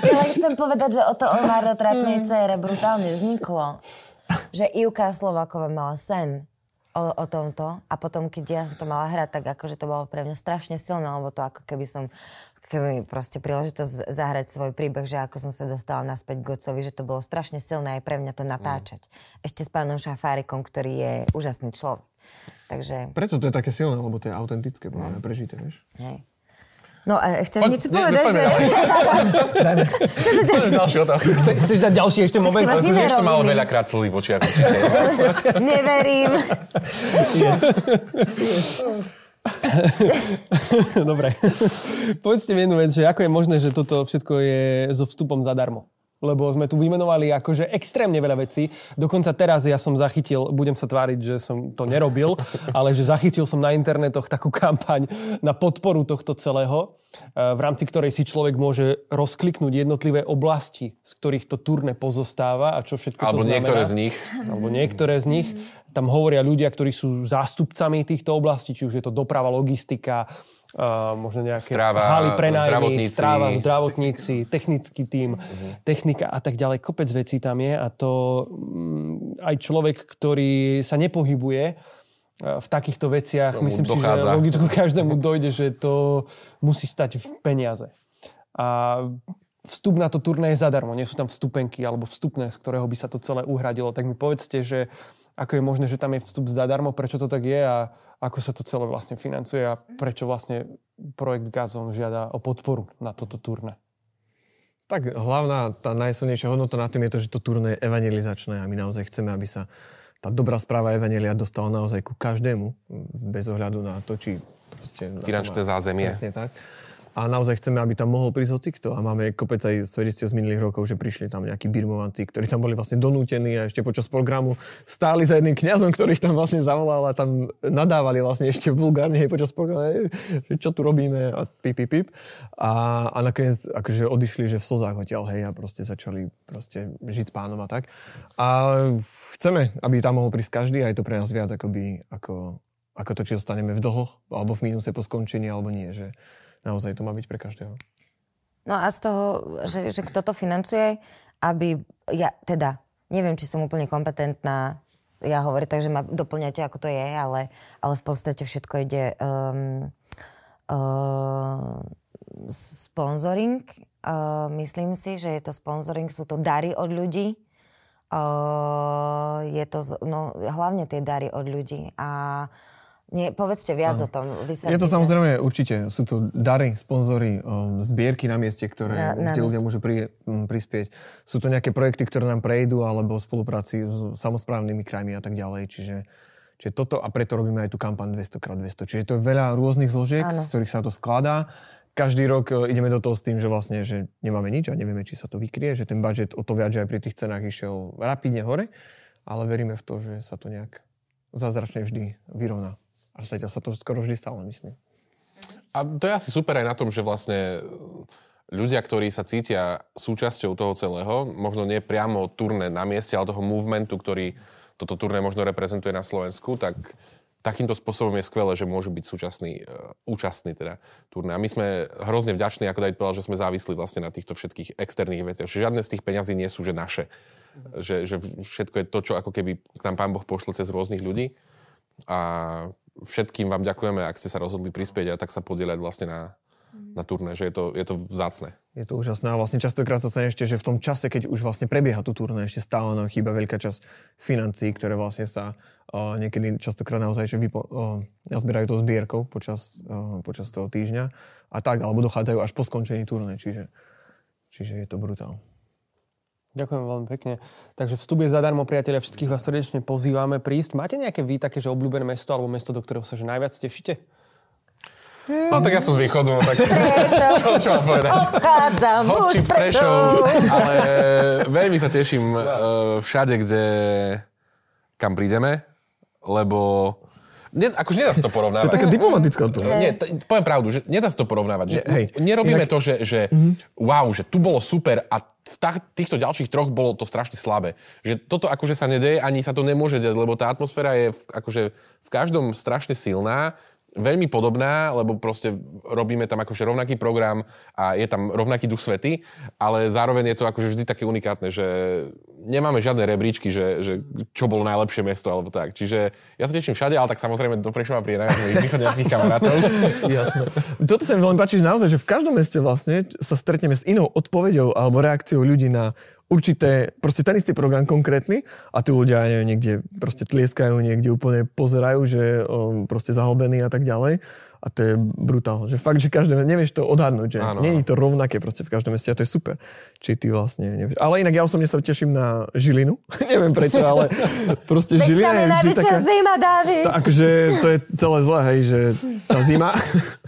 Ja len chcem povedať, že o to o marnotratnej cére brutálne vzniklo. Že Ivka Slováková mala sen o, o tomto a potom, keď ja som to mala hrať, tak akože to bolo pre mňa strašne silné, lebo to ako keby som keby mi proste príležitosť zahrať svoj príbeh, že ako som sa dostala naspäť k Gocovi, že to bolo strašne silné aj pre mňa to natáčať. Ešte s pánom Šafárikom, ktorý je úžasný človek. Takže, Preto to je také silné, lebo to je autentické, podľa mňa prežité, vieš. hej. No, e, chceš Poď, niečo nie, povedať? Že... Poďme ďalšiu otázku. Chce, chceš dať ďalší ešte moment? iné tiež som mal veľakrát slzy v očiach. Neverím. Dobre. Povedzte mi jednu vec, že ako je možné, že toto všetko je so vstupom zadarmo? Lebo sme tu vymenovali akože extrémne veľa vecí. Dokonca teraz ja som zachytil, budem sa tváriť, že som to nerobil, ale že zachytil som na internetoch takú kampaň na podporu tohto celého, eh, v rámci ktorej si človek môže rozkliknúť jednotlivé oblasti, z ktorých to turné pozostáva a čo všetko Alebo to znamená. niektoré z nich. Alebo niektoré z nich. Tam hovoria ľudia, ktorí sú zástupcami týchto oblastí, či už je to doprava, logistika, uh, možno nejaké Stráva, haly prenajmy, zdravotníci. stráva, zdravotníci, technický tím, technika a tak ďalej. Kopec vecí tam je a to mm, aj človek, ktorý sa nepohybuje uh, v takýchto veciach, Tomu myslím si, že dochádza. logicky každému dojde, že to musí stať v peniaze. A vstup na to turné je zadarmo, nie sú tam vstupenky alebo vstupné, z ktorého by sa to celé uhradilo. Tak mi povedzte, že ako je možné, že tam je vstup zadarmo, prečo to tak je a ako sa to celé vlastne financuje a prečo vlastne projekt Gazon žiada o podporu na toto turné. Tak hlavná, tá najsilnejšia hodnota na tým je to, že to turné je evangelizačné a my naozaj chceme, aby sa tá dobrá správa evangelia dostala naozaj ku každému, bez ohľadu na to, či proste... Finančné zázemie. Presne tak. A naozaj chceme, aby tam mohol prísť hocikto. A máme kopec aj svedectiev z minulých rokov, že prišli tam nejakí birmovanci, ktorí tam boli vlastne donútení a ešte počas programu stáli za jedným kňazom, ktorý ich tam vlastne zavolal a tam nadávali vlastne ešte vulgárne hej, počas programu, čo tu robíme a pip, pip, pip. A, a nakoniec akože odišli, že v slzách odtiaľ, hej, a proste začali proste žiť s pánom a tak. A chceme, aby tam mohol prísť každý a je to pre nás viac akoby, ako, ako to, či zostaneme v dlhoch, alebo v mínuse po skončení, alebo nie, že naozaj to má byť pre každého. No a z toho, že, že kto to financuje, aby, ja teda, neviem, či som úplne kompetentná, ja hovorím, takže ma doplňate, ako to je, ale, ale v podstate všetko ide um, uh, sponsoring. Uh, myslím si, že je to sponsoring, sú to dary od ľudí. Uh, je to, no, hlavne tie dary od ľudí. A nie, povedzte viac o tom. Vy Je to samozrejme určite. Sú to dary, sponzory, um, zbierky na mieste, ktoré Na- na kde ľudia môžu pri, um, prispieť. Sú to nejaké projekty, ktoré nám prejdú, alebo spolupráci s samozprávnymi krajmi a tak ďalej. Čiže, čiže toto a preto robíme aj tú kampaň 200x200. Čiže to je veľa rôznych zložiek, Áno. z ktorých sa to skladá. Každý rok e, ideme do toho s tým, že vlastne že nemáme nič a nevieme, či sa to vykrie, že ten budget o to viac, že aj pri tých cenách išiel rapidne hore, ale veríme v to, že sa to nejak zázračne vždy vyrovná. A zatiaľ sa to skoro vždy stalo, myslím. A to je asi super aj na tom, že vlastne ľudia, ktorí sa cítia súčasťou toho celého, možno nie priamo turné na mieste, ale toho movementu, ktorý toto turné možno reprezentuje na Slovensku, tak takýmto spôsobom je skvelé, že môžu byť súčasní, uh, účastní teda turné. A my sme hrozne vďační, ako David povedal, že sme závislí vlastne na týchto všetkých externých veciach. Že žiadne z tých peňazí nie sú, že naše. Že, že všetko je to, čo ako keby k nám Pán Boh pošle cez rôznych ľudí. A všetkým vám ďakujeme, ak ste sa rozhodli prispieť a tak sa podieľať vlastne na, na turné, že je to, je to vzácne. Je to úžasné a vlastne častokrát sa ešte, že v tom čase, keď už vlastne prebieha tú turné, ešte stále nám chýba veľká časť financií, ktoré vlastne sa uh, niekedy častokrát naozaj že vypo, uh, nazbierajú to zbierkou počas, uh, počas toho týždňa a tak, alebo dochádzajú až po skončení turné, čiže, čiže je to brutál. Ďakujem veľmi pekne. Takže vstup je zadarmo, priatelia, všetkých vás srdečne pozývame prísť. Máte nejaké vy také, že obľúbené mesto alebo mesto, do ktorého sa že najviac tešíte? No tak ja som z východu, no tak čo, čo mám povedať? Obchádzam Hopči, už Prešov. ale veľmi sa teším uh, všade, kde kam prídeme, lebo ne, akože nedá sa to To porovnávať. je taká diplomatická to. Nie, t- poviem pravdu, že nedá sa to porovnávať. Že hej. nerobíme Inak- to, že, že wow, že tu bolo super a v ta- týchto ďalších troch bolo to strašne slabé. Že toto akože sa nedeje, ani sa to nemôže deť, lebo tá atmosféra je v, akože v každom strašne silná, veľmi podobná, lebo proste robíme tam akože rovnaký program a je tam rovnaký duch svety, ale zároveň je to akože vždy také unikátne, že nemáme žiadne rebríčky, že, že čo bolo najlepšie mesto alebo tak. Čiže ja sa teším všade, ale tak samozrejme do Prešova pri najviac mojich východňarských kamarátov. Jasné. Toto sa mi veľmi páči, že naozaj, že v každom meste vlastne sa stretneme s inou odpoveďou alebo reakciou ľudí na určité, proste ten istý program konkrétny a tí ľudia, ja neviem, niekde proste tlieskajú, niekde úplne pozerajú, že o, proste zahlbení a tak ďalej. A to je brutál. Že fakt, že každé, nevieš to odhadnúť, že Áno, nie je to rovnaké proste v každom meste a to je super. Či ty vlastne nevieš. Ale inak ja osobne sa teším na Žilinu. Neviem prečo, ale proste Žilina je vždy taká... zima, David. To, akože to je celé zlé, hej, že tá zima.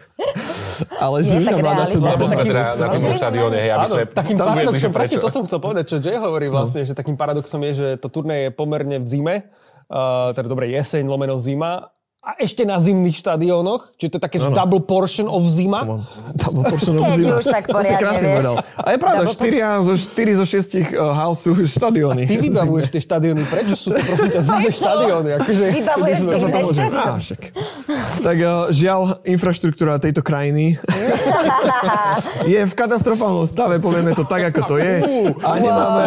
Ale Je Žilina tak má na čo. Lebo sme takým- teda na zimnom štadióne, hej, aby sme takým že paradoxom, prečo. to som chcel povedať, čo Jay hovorí vlastne, že takým paradoxom je, že to turné je pomerne v zime, uh, teda dobre jeseň, lomeno zima, a ešte na zimných štadiónoch, čiže to je také, že Áno. double portion of zima. Tam bol portion of Keď zima. už tak To poriadne, krásne vieš. povedal. A je pravda, Double 4 zo, 4 zo 6 uh, house sú štadióny. Ty vybavuješ tie štadióny, prečo sú to prosím ťa zimné štadióny? Akože, Vybavuješ To sa zimné to štadióny. Tak uh, žiaľ, infraštruktúra tejto krajiny je v katastrofálnom stave, povieme to tak, ako to je. A nemáme...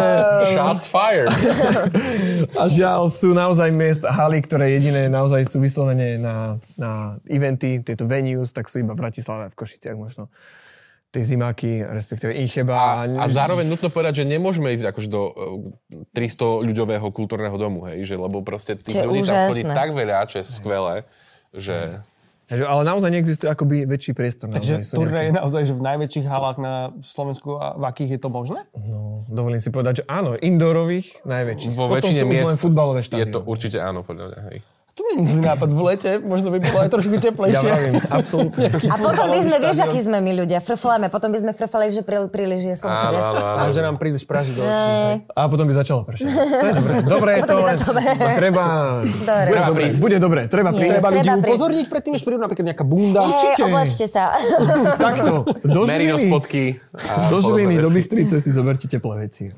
Shots fired. A žiaľ, sú naozaj miest, haly, ktoré jediné naozaj sú vyslovene na, na eventy, tieto venues, tak sú iba v Bratislave a v Košiciach možno tie zimáky, respektíve Incheba. A, a zároveň nutno povedať, že nemôžeme ísť akože do uh, 300 ľuďového kultúrneho domu, hej, že, lebo proste tých ľudí tam chodí úžasné. tak veľa, čo je skvelé, že... Takže, ale naozaj neexistuje akoby väčší priestor. Takže turné je naozaj že v najväčších halách na Slovensku a v akých je to možné? no, dovolím si povedať, že áno, indoorových najväčších. Vo Potom väčšine len miest je to určite áno, podľa mňa, hej. Je zlý nápad v lete, možno by bolo aj trošku teplejšie. Ja vravím, absolútne. A potom by sme, vieš, akí sme my ľudia, frfláme, potom by sme frfali, že prí, príliš je slnko, Áno, vieš. áno, že nám príliš praží do očí. A potom by začalo pršať. To je dobré. Dobre je to, len treba... Dobre. Bude dobre, bude dobre, treba prísť. Treba ľudí upozorniť predtým, než prídu napríklad nejaká bunda. Hej, oblačte sa. Takto, do Merino Žiliny, spotky. do Žiliny, do. Bystrice si zoberte teplé veci.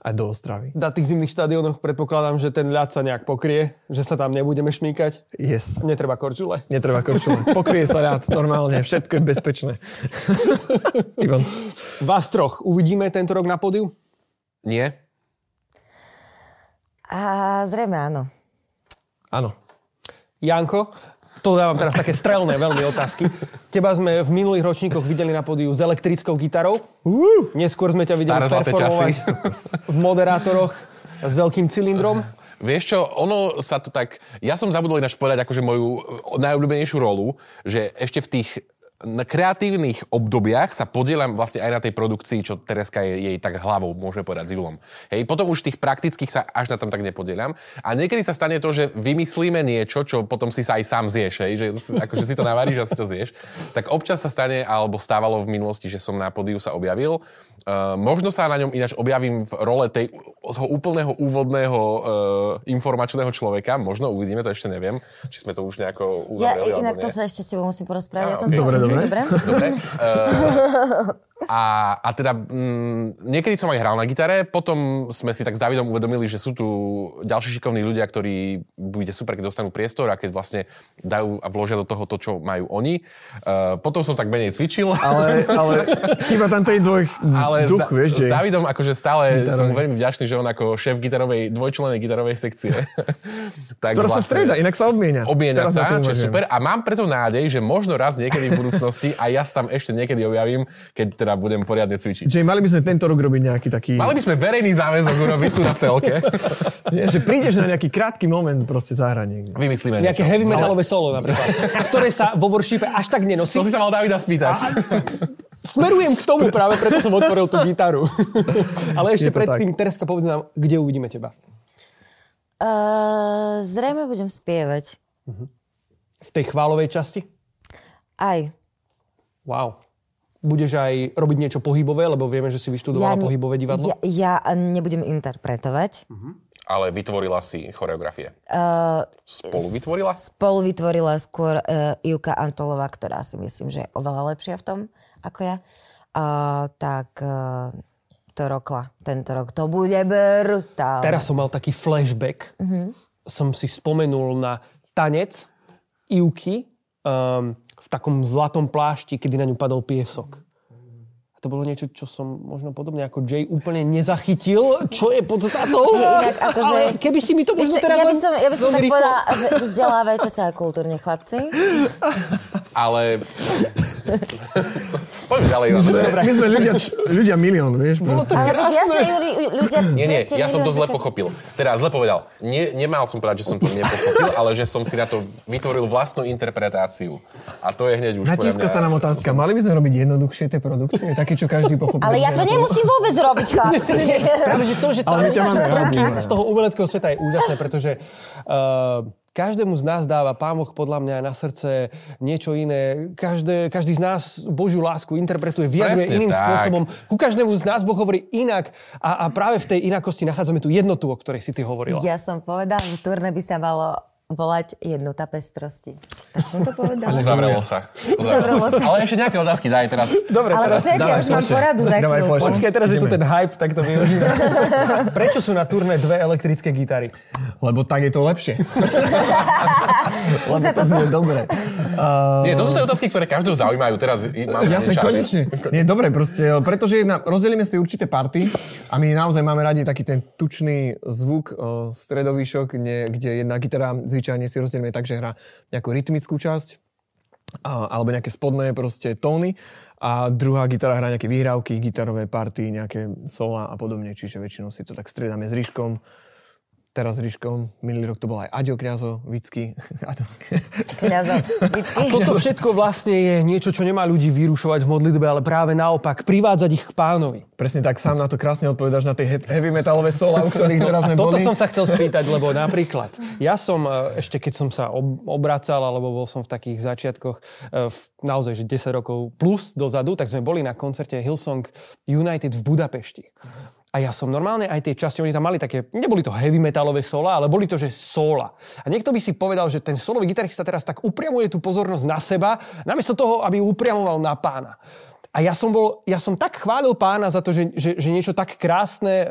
A do Ostravy. Na tých zimných štadiónoch predpokladám, že ten ľad sa nejak pokrie, že sa tam nebudeme šmýkať. Yes. Netreba korčule. Netreba korčule. Pokrie sa rád, normálne, všetko je bezpečné. Ivan. Vás troch uvidíme tento rok na pódiu? Nie? A zrejme áno. Áno. Janko, to dávam teraz také strelné veľmi otázky. Teba sme v minulých ročníkoch videli na pódiu s elektrickou gitarou. Neskôr sme ťa videli performovať v moderátoroch s veľkým cylindrom. Vieš čo, ono sa to tak... Ja som zabudol ináč povedať akože moju najobľúbenejšiu rolu, že ešte v tých na kreatívnych obdobiach sa podielam vlastne aj na tej produkcii, čo Tereska je jej tak hlavou, môžeme povedať, zilom. Hej, potom už tých praktických sa až na tom tak nepodielam. A niekedy sa stane to, že vymyslíme niečo, čo potom si sa aj sám zješ, hej, že si- akože si to navaríš a si to zješ. Tak občas sa stane, alebo stávalo v minulosti, že som na podiu sa objavil. Uh, možno sa na ňom ináč objavím v role tej, toho úplného úvodného uh, informačného človeka. Možno uvidíme, to ešte neviem, či sme to už nejako Ja uzavreli, inak alebo to sa ešte s tebou musím porozprávať. Á, o tomto. ok. Dobre, dobre. Dobre. Uh, A, a teda mm, niekedy som aj hral na gitare, potom sme si tak s Davidom uvedomili, že sú tu ďalší šikovní ľudia, ktorí bude super, keď dostanú priestor a keď vlastne dajú a vložia do toho to, čo majú oni. Uh, potom som tak menej cvičil. Ale, ale chýba tam tej dvoj Ale duch, s, vieš, s. Davidom akože stále Gitarový. som mu veľmi vďačný, že on ako šéf gitarovej, dvojčlenej gitarovej sekcie. tak Ktorá sa strieda, inak sa obmienia. Obmienia Teraz sa, čo je super. A mám preto nádej, že možno raz niekedy v budúcnosti a ja sa tam ešte niekedy objavím, keď teda budem poriadne cvičiť. Že mali by sme tento rok robiť nejaký taký... Mali by sme verejný záväzok urobiť tu na telke. Nie, že prídeš na nejaký krátky moment proste zahrať niekde. Vymyslíme Nejaké niečo. heavy metalové solo napríklad, ktoré sa vo worshipe až tak nenosí. To si sa mal Davida spýtať. Smerujem k tomu práve, preto som otvoril tú gitaru. Ale ešte predtým, Tereska, povedz nám, kde uvidíme teba. Uh, zrejme budem spievať. V tej chválovej časti? Aj. Wow. Budeš aj robiť niečo pohybové, lebo vieme, že si vyštudovala ne- pohybové divadlo? Ja, ja nebudem interpretovať. Ale vytvorila si choreografie. Uh, Spolu vytvorila? Spolu vytvorila skôr uh, Ivka Antolová, ktorá si myslím, že je oveľa lepšia v tom ako ja. Uh, tak uh, to rokla. Tento rok to bude brutálne. Teraz som mal taký flashback. Som si spomenul na tanec Ivky um, v takom zlatom plášti, kedy na ňu padol piesok. To bolo niečo, čo som možno podobne ako Jay úplne nezachytil, čo je podstatou. Inak akože- Ale keby si mi to možno teraz ja by som, ja by som tak rýchlo- povedala, že vzdelávajte sa aj kultúrne, chlapci. Ale... Poďme ďalej, Ivan. My sme ľudia, ľudia milión, vieš. proste. Ale veď jasné, Juri, ľudia... Nie, nie, ja som to zle pochopil. Teda zle povedal. Nie, nemal som povedať, že som to nepochopil, ale že som si na to vytvoril vlastnú interpretáciu. A to je hneď už Natíska sa nám otázka, mali by sme robiť jednoduchšie tie produkcie? Také, čo každý pochopí. Ale ja to nemusím vôbec robiť, chlapci. Práve, že to, že Ale my ťa máme rádi. z toho umeleckého sveta je úžasné, pretože uh, každému z nás dáva Pán Boh podľa mňa na srdce niečo iné. Každé, každý z nás Božiu lásku interpretuje, vyjadruje iným tak. spôsobom. Ku každému z nás Boh hovorí inak a, a práve v tej inakosti nachádzame tú jednotu, o ktorej si ty hovorila. Ja som povedala, že turné by sa malo volať jednota pestrosti. Tak som to povedala. Uzavrelo sa. Uzavrelo sa. Ale ešte nejaké otázky daj teraz. Dobre, Ale teraz... počujete, ja už mám poradu za flaše. Počkaj, teraz je tu Ideme. ten hype, tak to využíme. Prečo sú na turné dve elektrické gitary? Lebo tak je to lepšie. Sa to... znie dobre. Uh, Nie, to sú tie otázky, ktoré každého zaujímajú. Teraz máme Jasne, čas. konečne. Nie, dobre, proste, pretože jedna, rozdelíme si určité party a my naozaj máme radi taký ten tučný zvuk, o, stredovýšok, kde, kde jedna gitara zvyčajne si rozdelíme tak, že hrá nejakú rytmickú časť alebo nejaké spodné proste tóny a druhá gitara hrá nejaké výhrávky, gitarové party, nejaké sola a podobne, čiže väčšinou si to tak striedame s Ríškom. Teraz s Ríškom, minulý rok to bol aj Aďo Kňazo, Vicky. Kňazo, vždycky. A toto všetko vlastne je niečo, čo nemá ľudí vyrušovať v modlitbe, ale práve naopak privádzať ich k pánovi. Presne tak, sám na to krásne odpovedáš na tie he- heavy metalové sola, u ktorých teraz sme Toto boli. som sa chcel spýtať, lebo napríklad, ja som e, ešte keď som sa ob- obracal, alebo bol som v takých začiatkoch, e, naozaj, že 10 rokov plus dozadu, tak sme boli na koncerte Hillsong United v Budapešti. A ja som normálne aj tie časti, oni tam mali také, neboli to heavy metalové sola, ale boli to, že sola. A niekto by si povedal, že ten solový gitarista teraz tak upriamuje tú pozornosť na seba, namiesto toho, aby upriamoval na pána. A ja som, bol, ja som tak chválil pána za to, že, že, že niečo tak krásne e,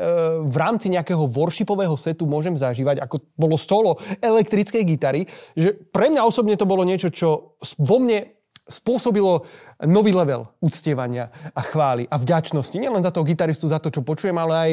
v rámci nejakého worshipového setu môžem zažívať, ako bolo solo elektrickej gitary, že pre mňa osobne to bolo niečo, čo vo mne spôsobilo nový level uctievania a chvály a vďačnosti. Nielen za toho gitaristu, za to, čo počujem, ale aj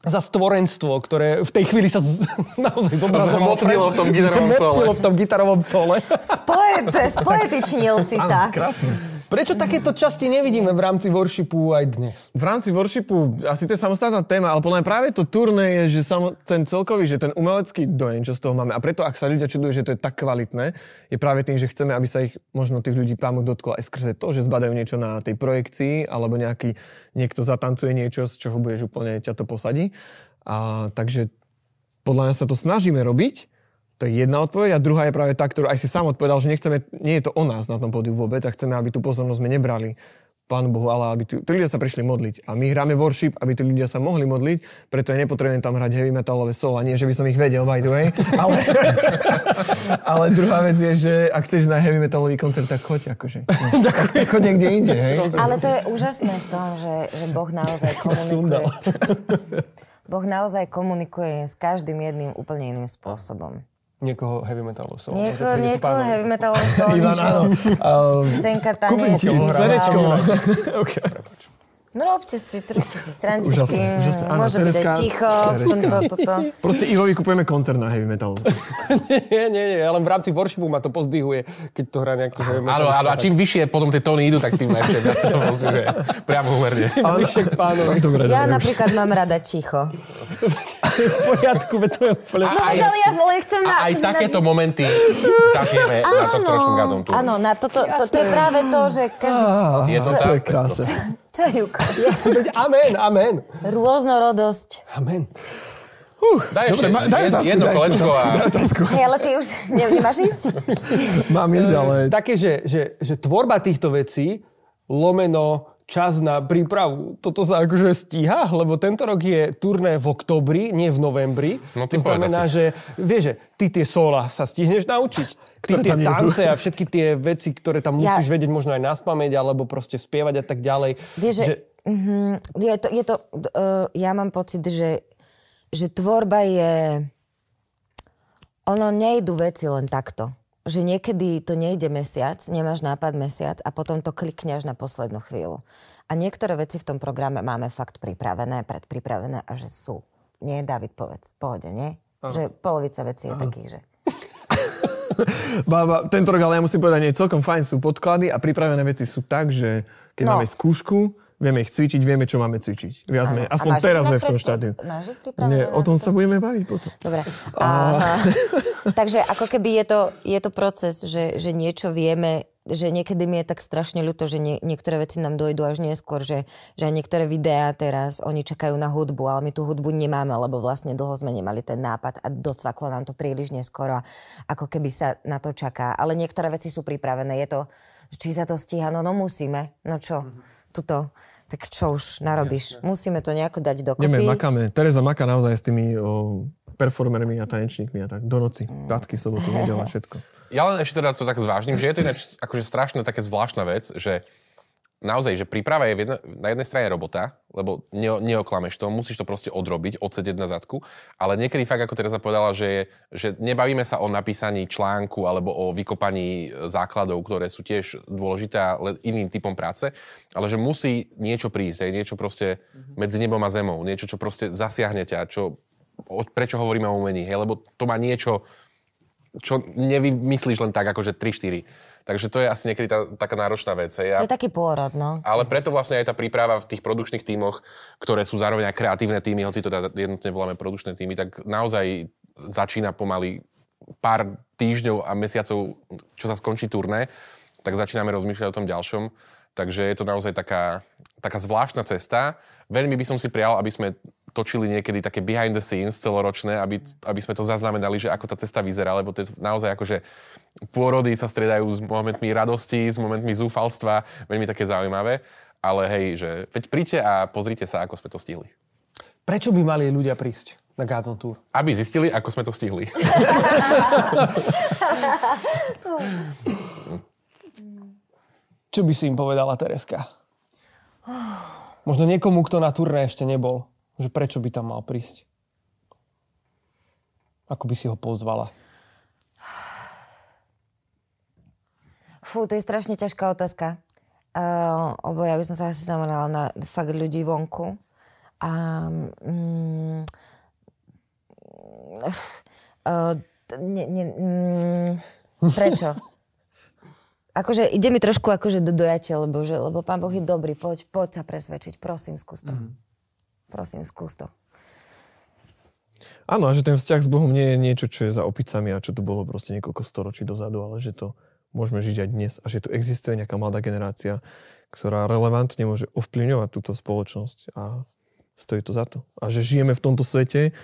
za stvorenstvo, ktoré v tej chvíli sa z, naozaj zobrazovalo. Zhmotnilo v tom gitarovom sole. V tom gitarovom sole. Spoje, to je spoetičnil si sa. Áno, krásne. Prečo takéto časti nevidíme v rámci worshipu aj dnes? V rámci worshipu, asi to je samostatná téma, ale podľa mňa práve to turné je, že samo, ten celkový, že ten umelecký dojem, čo z toho máme. A preto, ak sa ľudia čudujú, že to je tak kvalitné, je práve tým, že chceme, aby sa ich možno tých ľudí pámu dotklo aj skrze to, že zbadajú niečo na tej projekcii, alebo nejaký, niekto zatancuje niečo, z čoho budeš úplne, ťa to posadí. A, takže podľa mňa sa to snažíme robiť, to je jedna odpoveď a druhá je práve tá, ktorú aj si sám odpovedal, že nechceme, nie je to o nás na tom pódiu vôbec a chceme, aby tú pozornosť sme nebrali Pánu Bohu, ale aby tí, tí ľudia sa prišli modliť. A my hráme worship, aby tí ľudia sa mohli modliť, preto je nepotrebujem tam hrať heavy metalové solo. Nie, že by som ich vedel, by the way. Ale, ale druhá vec je, že ak chceš na heavy metalový koncert, tak choď akože. No, tak, tak choď niekde inde, hej. Ale to je úžasné v tom, že, že Boh naozaj komunikuje. Boh naozaj komunikuje s každým jedným úplne iným spôsobom. Niekoho heavy Môže prísť niekoho heavy solo, Ivan, áno. scénka, Kúpim tanec, ti ho, vizuál. okay. No robte si, robte si srandičky, Úžasné, úžasné. Áno, môže byť aj ticho, tomto, toto. Proste Ivovi kupujeme koncert na heavy metal. Nie, nie, nie, ale v rámci worshipu ma to pozdvihuje, keď to hrá nejaký heavy metal. Áno, áno, a čím vyššie potom tie tóny idú, tak tým ešte viac sa to pozdvihuje. Priamo úmerne. Vyššie k pánovi. Dobre, Ja dobre. napríklad mám rada ticho. V poriadku, veď to je úplne... No, ale ja len chcem na... a aj akože na- takéto momenty zažijeme na tohto ročnom gazom tu. Áno, na toto, to, to je práve to, že každý... Je to to tak? je krásne. Čo je Juka? Veď amen, amen. Rôznorodosť. Amen. Daj ešte ma- daj otázku, jedno daj kolečko a... Hej, ale ty už ne, nemáš ísť? Mám ísť, ale... Také, že, že, že tvorba týchto vecí, lomeno čas na prípravu, toto sa akože stíha, lebo tento rok je turné v oktobri, nie v novembri. No, ty to znamená, že vieš, že ty tie sola sa stihneš naučiť. Ty tie tance a všetky tie veci, ktoré tam Ja- musíš vedieť možno aj na spameť, alebo proste spievať a tak ďalej. Vieš, že, mhm, je to, je to uh, ja mám pocit, že, že tvorba je... Ono nejdu veci len takto. Že niekedy to nejde mesiac, nemáš nápad mesiac a potom to klikne až na poslednú chvíľu. A niektoré veci v tom programe máme fakt pripravené, predpripravené a že sú. Nie, David, povedz, pohode, nie? Že polovica vecí je takých, že... Baba, tento rok, ale ja musím povedať, nie, celkom fajn sú podklady a pripravené veci sú tak, že keď No. máme skúšku, vieme ich cvičiť, vieme, čo máme cvičiť. Viac menej. A Aspoň teraz sme v tom štádiu. Nie, o tom sa budeme baviť potom. Dobre. Aha. Takže ako keby je to, je to proces, že, že niečo vieme, že niekedy mi je tak strašne ľúto, že nie, niektoré veci nám dojdú až neskôr, že, že niektoré videá teraz, oni čakajú na hudbu, ale my tú hudbu nemáme, lebo vlastne dlho sme nemali ten nápad a docvaklo nám to príliš neskoro, ako keby sa na to čaká. Ale niektoré veci sú pripravené. Je to, či sa to stíha, no, no musíme. No čo, tuto. Tak čo už narobíš? Musíme to nejako dať dokopy. Ideme, makáme. Tereza maká naozaj s tými o, performermi a tanečníkmi a tak. Do noci. Pátky, soboty, nedela, všetko. Ja len ešte teda to tak zvážnim, že je to ináč akože strašne také zvláštna vec, že naozaj, že príprava je jedna, na jednej strane robota, lebo ne, neoklameš to, musíš to proste odrobiť, odsedieť na zadku, ale niekedy fakt, ako Teresa povedala, že, že nebavíme sa o napísaní článku alebo o vykopaní základov, ktoré sú tiež dôležité iným typom práce, ale že musí niečo prísť, aj niečo proste medzi nebom a zemou, niečo, čo proste zasiahne ťa, čo, prečo hovoríme o umení, hej, lebo to má niečo, čo nevymyslíš len tak, akože 3-4. Takže to je asi niekedy tá, taká náročná vec. hej. To je taký pôrod, no. ale preto vlastne aj tá príprava v tých produkčných tímoch, ktoré sú zároveň aj kreatívne týmy, hoci to teda jednotne voláme produkčné týmy, tak naozaj začína pomaly pár týždňov a mesiacov, čo sa skončí turné, tak začíname rozmýšľať o tom ďalšom. Takže je to naozaj taká, taká zvláštna cesta. Veľmi by som si prial, aby sme točili niekedy také behind the scenes celoročné, aby, aby sme to zaznamenali, že ako tá cesta vyzerá, lebo to je naozaj akože pôrody sa stredajú s momentmi radosti, s momentmi zúfalstva, veľmi také zaujímavé. Ale hej, že veď príďte a pozrite sa, ako sme to stihli. Prečo by mali ľudia prísť na Gazon Tour? Aby zistili, ako sme to stihli. Čo by si im povedala Tereska? Možno niekomu, kto na turné ešte nebol. Že prečo by tam mal prísť? Ako by si ho pozvala? Fú, to je strašne ťažká otázka. Uh, lebo ja by som sa asi zamerala na fakt ľudí vonku. A... Mm, uh, ne, ne, mm, prečo? Akože ide mi trošku akože do dojate, lebo, že, lebo pán Boh je dobrý, poď, poď sa presvedčiť, prosím, skús to. Mm-hmm. Prosím, skús to. Áno, a že ten vzťah s Bohom nie je niečo, čo je za opicami a čo tu bolo proste niekoľko storočí dozadu, ale že to môžeme žiť aj dnes a že tu existuje nejaká mladá generácia, ktorá relevantne môže ovplyvňovať túto spoločnosť a stojí to za to. A že žijeme v tomto svete,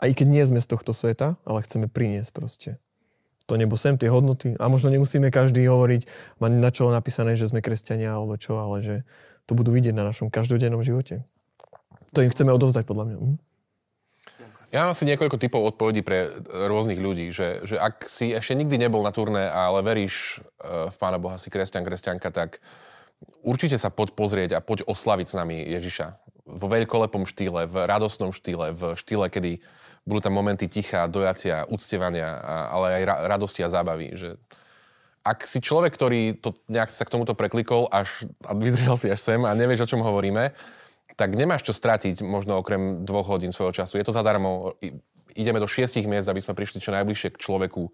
aj keď nie sme z tohto sveta, ale chceme priniesť proste to nebo sem, tie hodnoty. A možno nemusíme každý hovoriť, mať na čo napísané, že sme kresťania alebo čo, ale že to budú vidieť na našom každodennom živote. To im chceme odovzdať podľa mňa. Hm? Ja mám asi niekoľko typov odpovedí pre rôznych ľudí, že, že ak si ešte nikdy nebol na turné, ale veríš e, v Pána Boha, si kresťan, kresťanka, tak určite sa poď pozrieť a poď oslaviť s nami Ježiša. Vo veľkolepom štýle, v radostnom štýle, v štýle, kedy budú tam momenty ticha, dojacia, uctievania, ale aj radosti a zábavy. Že ak si človek, ktorý to nejak sa k tomuto preklikol až, a vydržal si až sem a nevieš, o čom hovoríme, tak nemáš čo stratiť možno okrem dvoch hodín svojho času. Je to zadarmo. Ideme do šiestich miest, aby sme prišli čo najbližšie k človeku, e,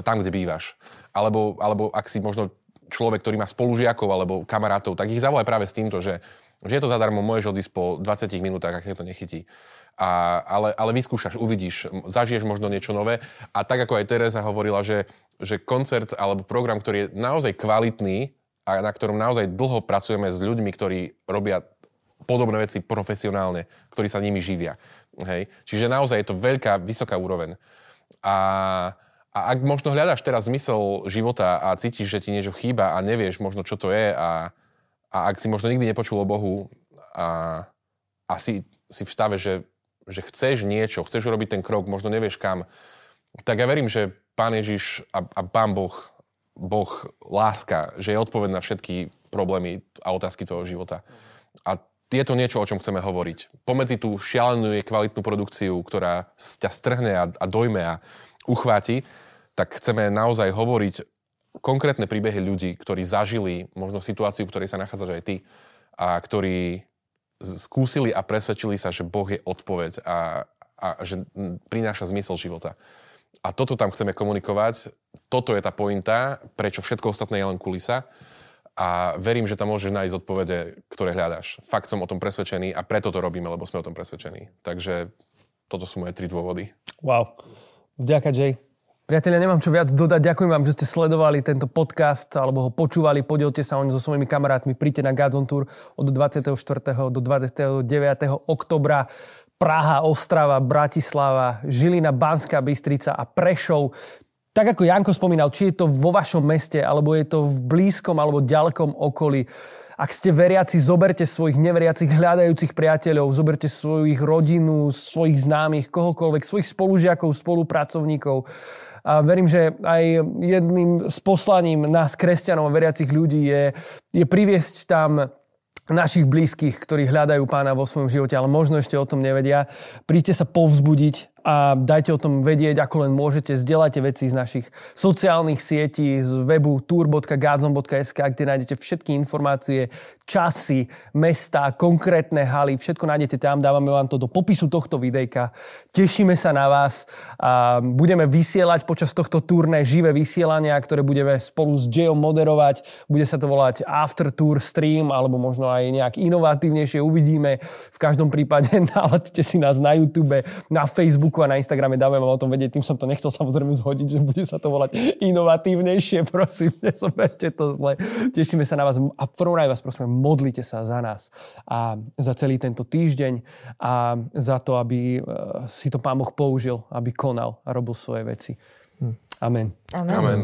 tam, kde bývaš. Alebo, alebo ak si možno človek, ktorý má spolužiakov alebo kamarátov, tak ich zavolaj práve s týmto, že, že je to zadarmo, môžeš odísť po 20 minútach, ak to nechytí. A, ale, ale vyskúšaš, uvidíš, zažiješ možno niečo nové. A tak ako aj Teresa hovorila, že, že koncert alebo program, ktorý je naozaj kvalitný a na ktorom naozaj dlho pracujeme s ľuďmi, ktorí robia podobné veci profesionálne, ktorí sa nimi živia. Hej? Čiže naozaj je to veľká, vysoká úroveň. A, a ak možno hľadáš teraz zmysel života a cítiš, že ti niečo chýba a nevieš možno, čo to je a, a ak si možno nikdy nepočul o Bohu a, a si, si v stave, že že chceš niečo, chceš urobiť ten krok, možno nevieš kam, tak ja verím, že Pán Ježiš a, a Pán Boh, Boh láska, že je odpoveď na všetky problémy a otázky tvojho života. A je to niečo, o čom chceme hovoriť. Pomedzi tú šialenú kvalitnú produkciu, ktorá ťa strhne a, a dojme a uchváti, tak chceme naozaj hovoriť konkrétne príbehy ľudí, ktorí zažili možno situáciu, v ktorej sa nachádzaš aj ty a ktorí skúsili a presvedčili sa, že Boh je odpoveď a, a že prináša zmysel života. A toto tam chceme komunikovať. Toto je tá pointa, prečo všetko ostatné je len kulisa. A verím, že tam môžeš nájsť odpovede, ktoré hľadáš. Fakt som o tom presvedčený a preto to robíme, lebo sme o tom presvedčení. Takže toto sú moje tri dôvody. Wow. Vďaka, Jay. Priatelia, nemám čo viac dodať. Ďakujem vám, že ste sledovali tento podcast alebo ho počúvali. Podielte sa o so svojimi kamarátmi. Príďte na Gazon Tour od 24. do 29. oktobra. Praha, Ostrava, Bratislava, Žilina, Banská Bystrica a Prešov. Tak ako Janko spomínal, či je to vo vašom meste, alebo je to v blízkom alebo ďalekom okolí. Ak ste veriaci, zoberte svojich neveriacich hľadajúcich priateľov, zoberte svojich rodinu, svojich známych, kohokoľvek, svojich spolužiakov, spolupracovníkov a verím, že aj jedným z poslaním nás, kresťanov a veriacich ľudí, je, je priviesť tam našich blízkych, ktorí hľadajú pána vo svojom živote, ale možno ešte o tom nevedia. Príďte sa povzbudiť a dajte o tom vedieť, ako len môžete. Zdieľajte veci z našich sociálnych sietí, z webu tour.gazon.sk, kde nájdete všetky informácie, časy, mesta, konkrétne haly, všetko nájdete tam, dávame vám to do popisu tohto videjka. Tešíme sa na vás a budeme vysielať počas tohto turné živé vysielania, ktoré budeme spolu s Jayom moderovať. Bude sa to volať After Tour Stream, alebo možno aj nejak inovatívnejšie uvidíme. V každom prípade naladte si nás na YouTube, na Facebooku a na Instagrame dáme vám o tom vedieť. Tým som to nechcel samozrejme zhodiť, že bude sa to volať inovatívnejšie. Prosím, nezoberte to zle. Tešíme sa na vás a rade vás prosím, modlite sa za nás a za celý tento týždeň a za to, aby e, si to Pán Boh použil, aby konal a robil svoje veci. Hm. Amen. Amen. Amen.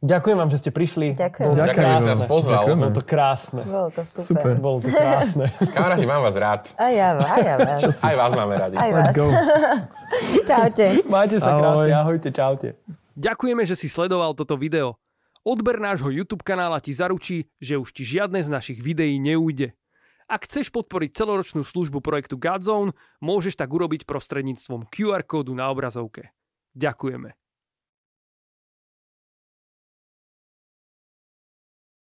Ďakujem vám, že ste prišli. Ďakujem. Bolo Ďakujem, že krásne. si nás pozval. Ďakujem, Bolo to krásne. Bolo to super. Super. Bolo to krásne. Kamaráti, mám vás rád. A ja, a ja vás. Aj vás máme radi. Aj Let's vás. go. Čaute. Majte sa Ahoj. krásne, ahojte, čaute. Ďakujeme, že si sledoval toto video. Odber nášho YouTube kanála ti zaručí, že už ti žiadne z našich videí neújde. Ak chceš podporiť celoročnú službu projektu Godzone, môžeš tak urobiť prostredníctvom QR kódu na obrazovke. Ďakujeme.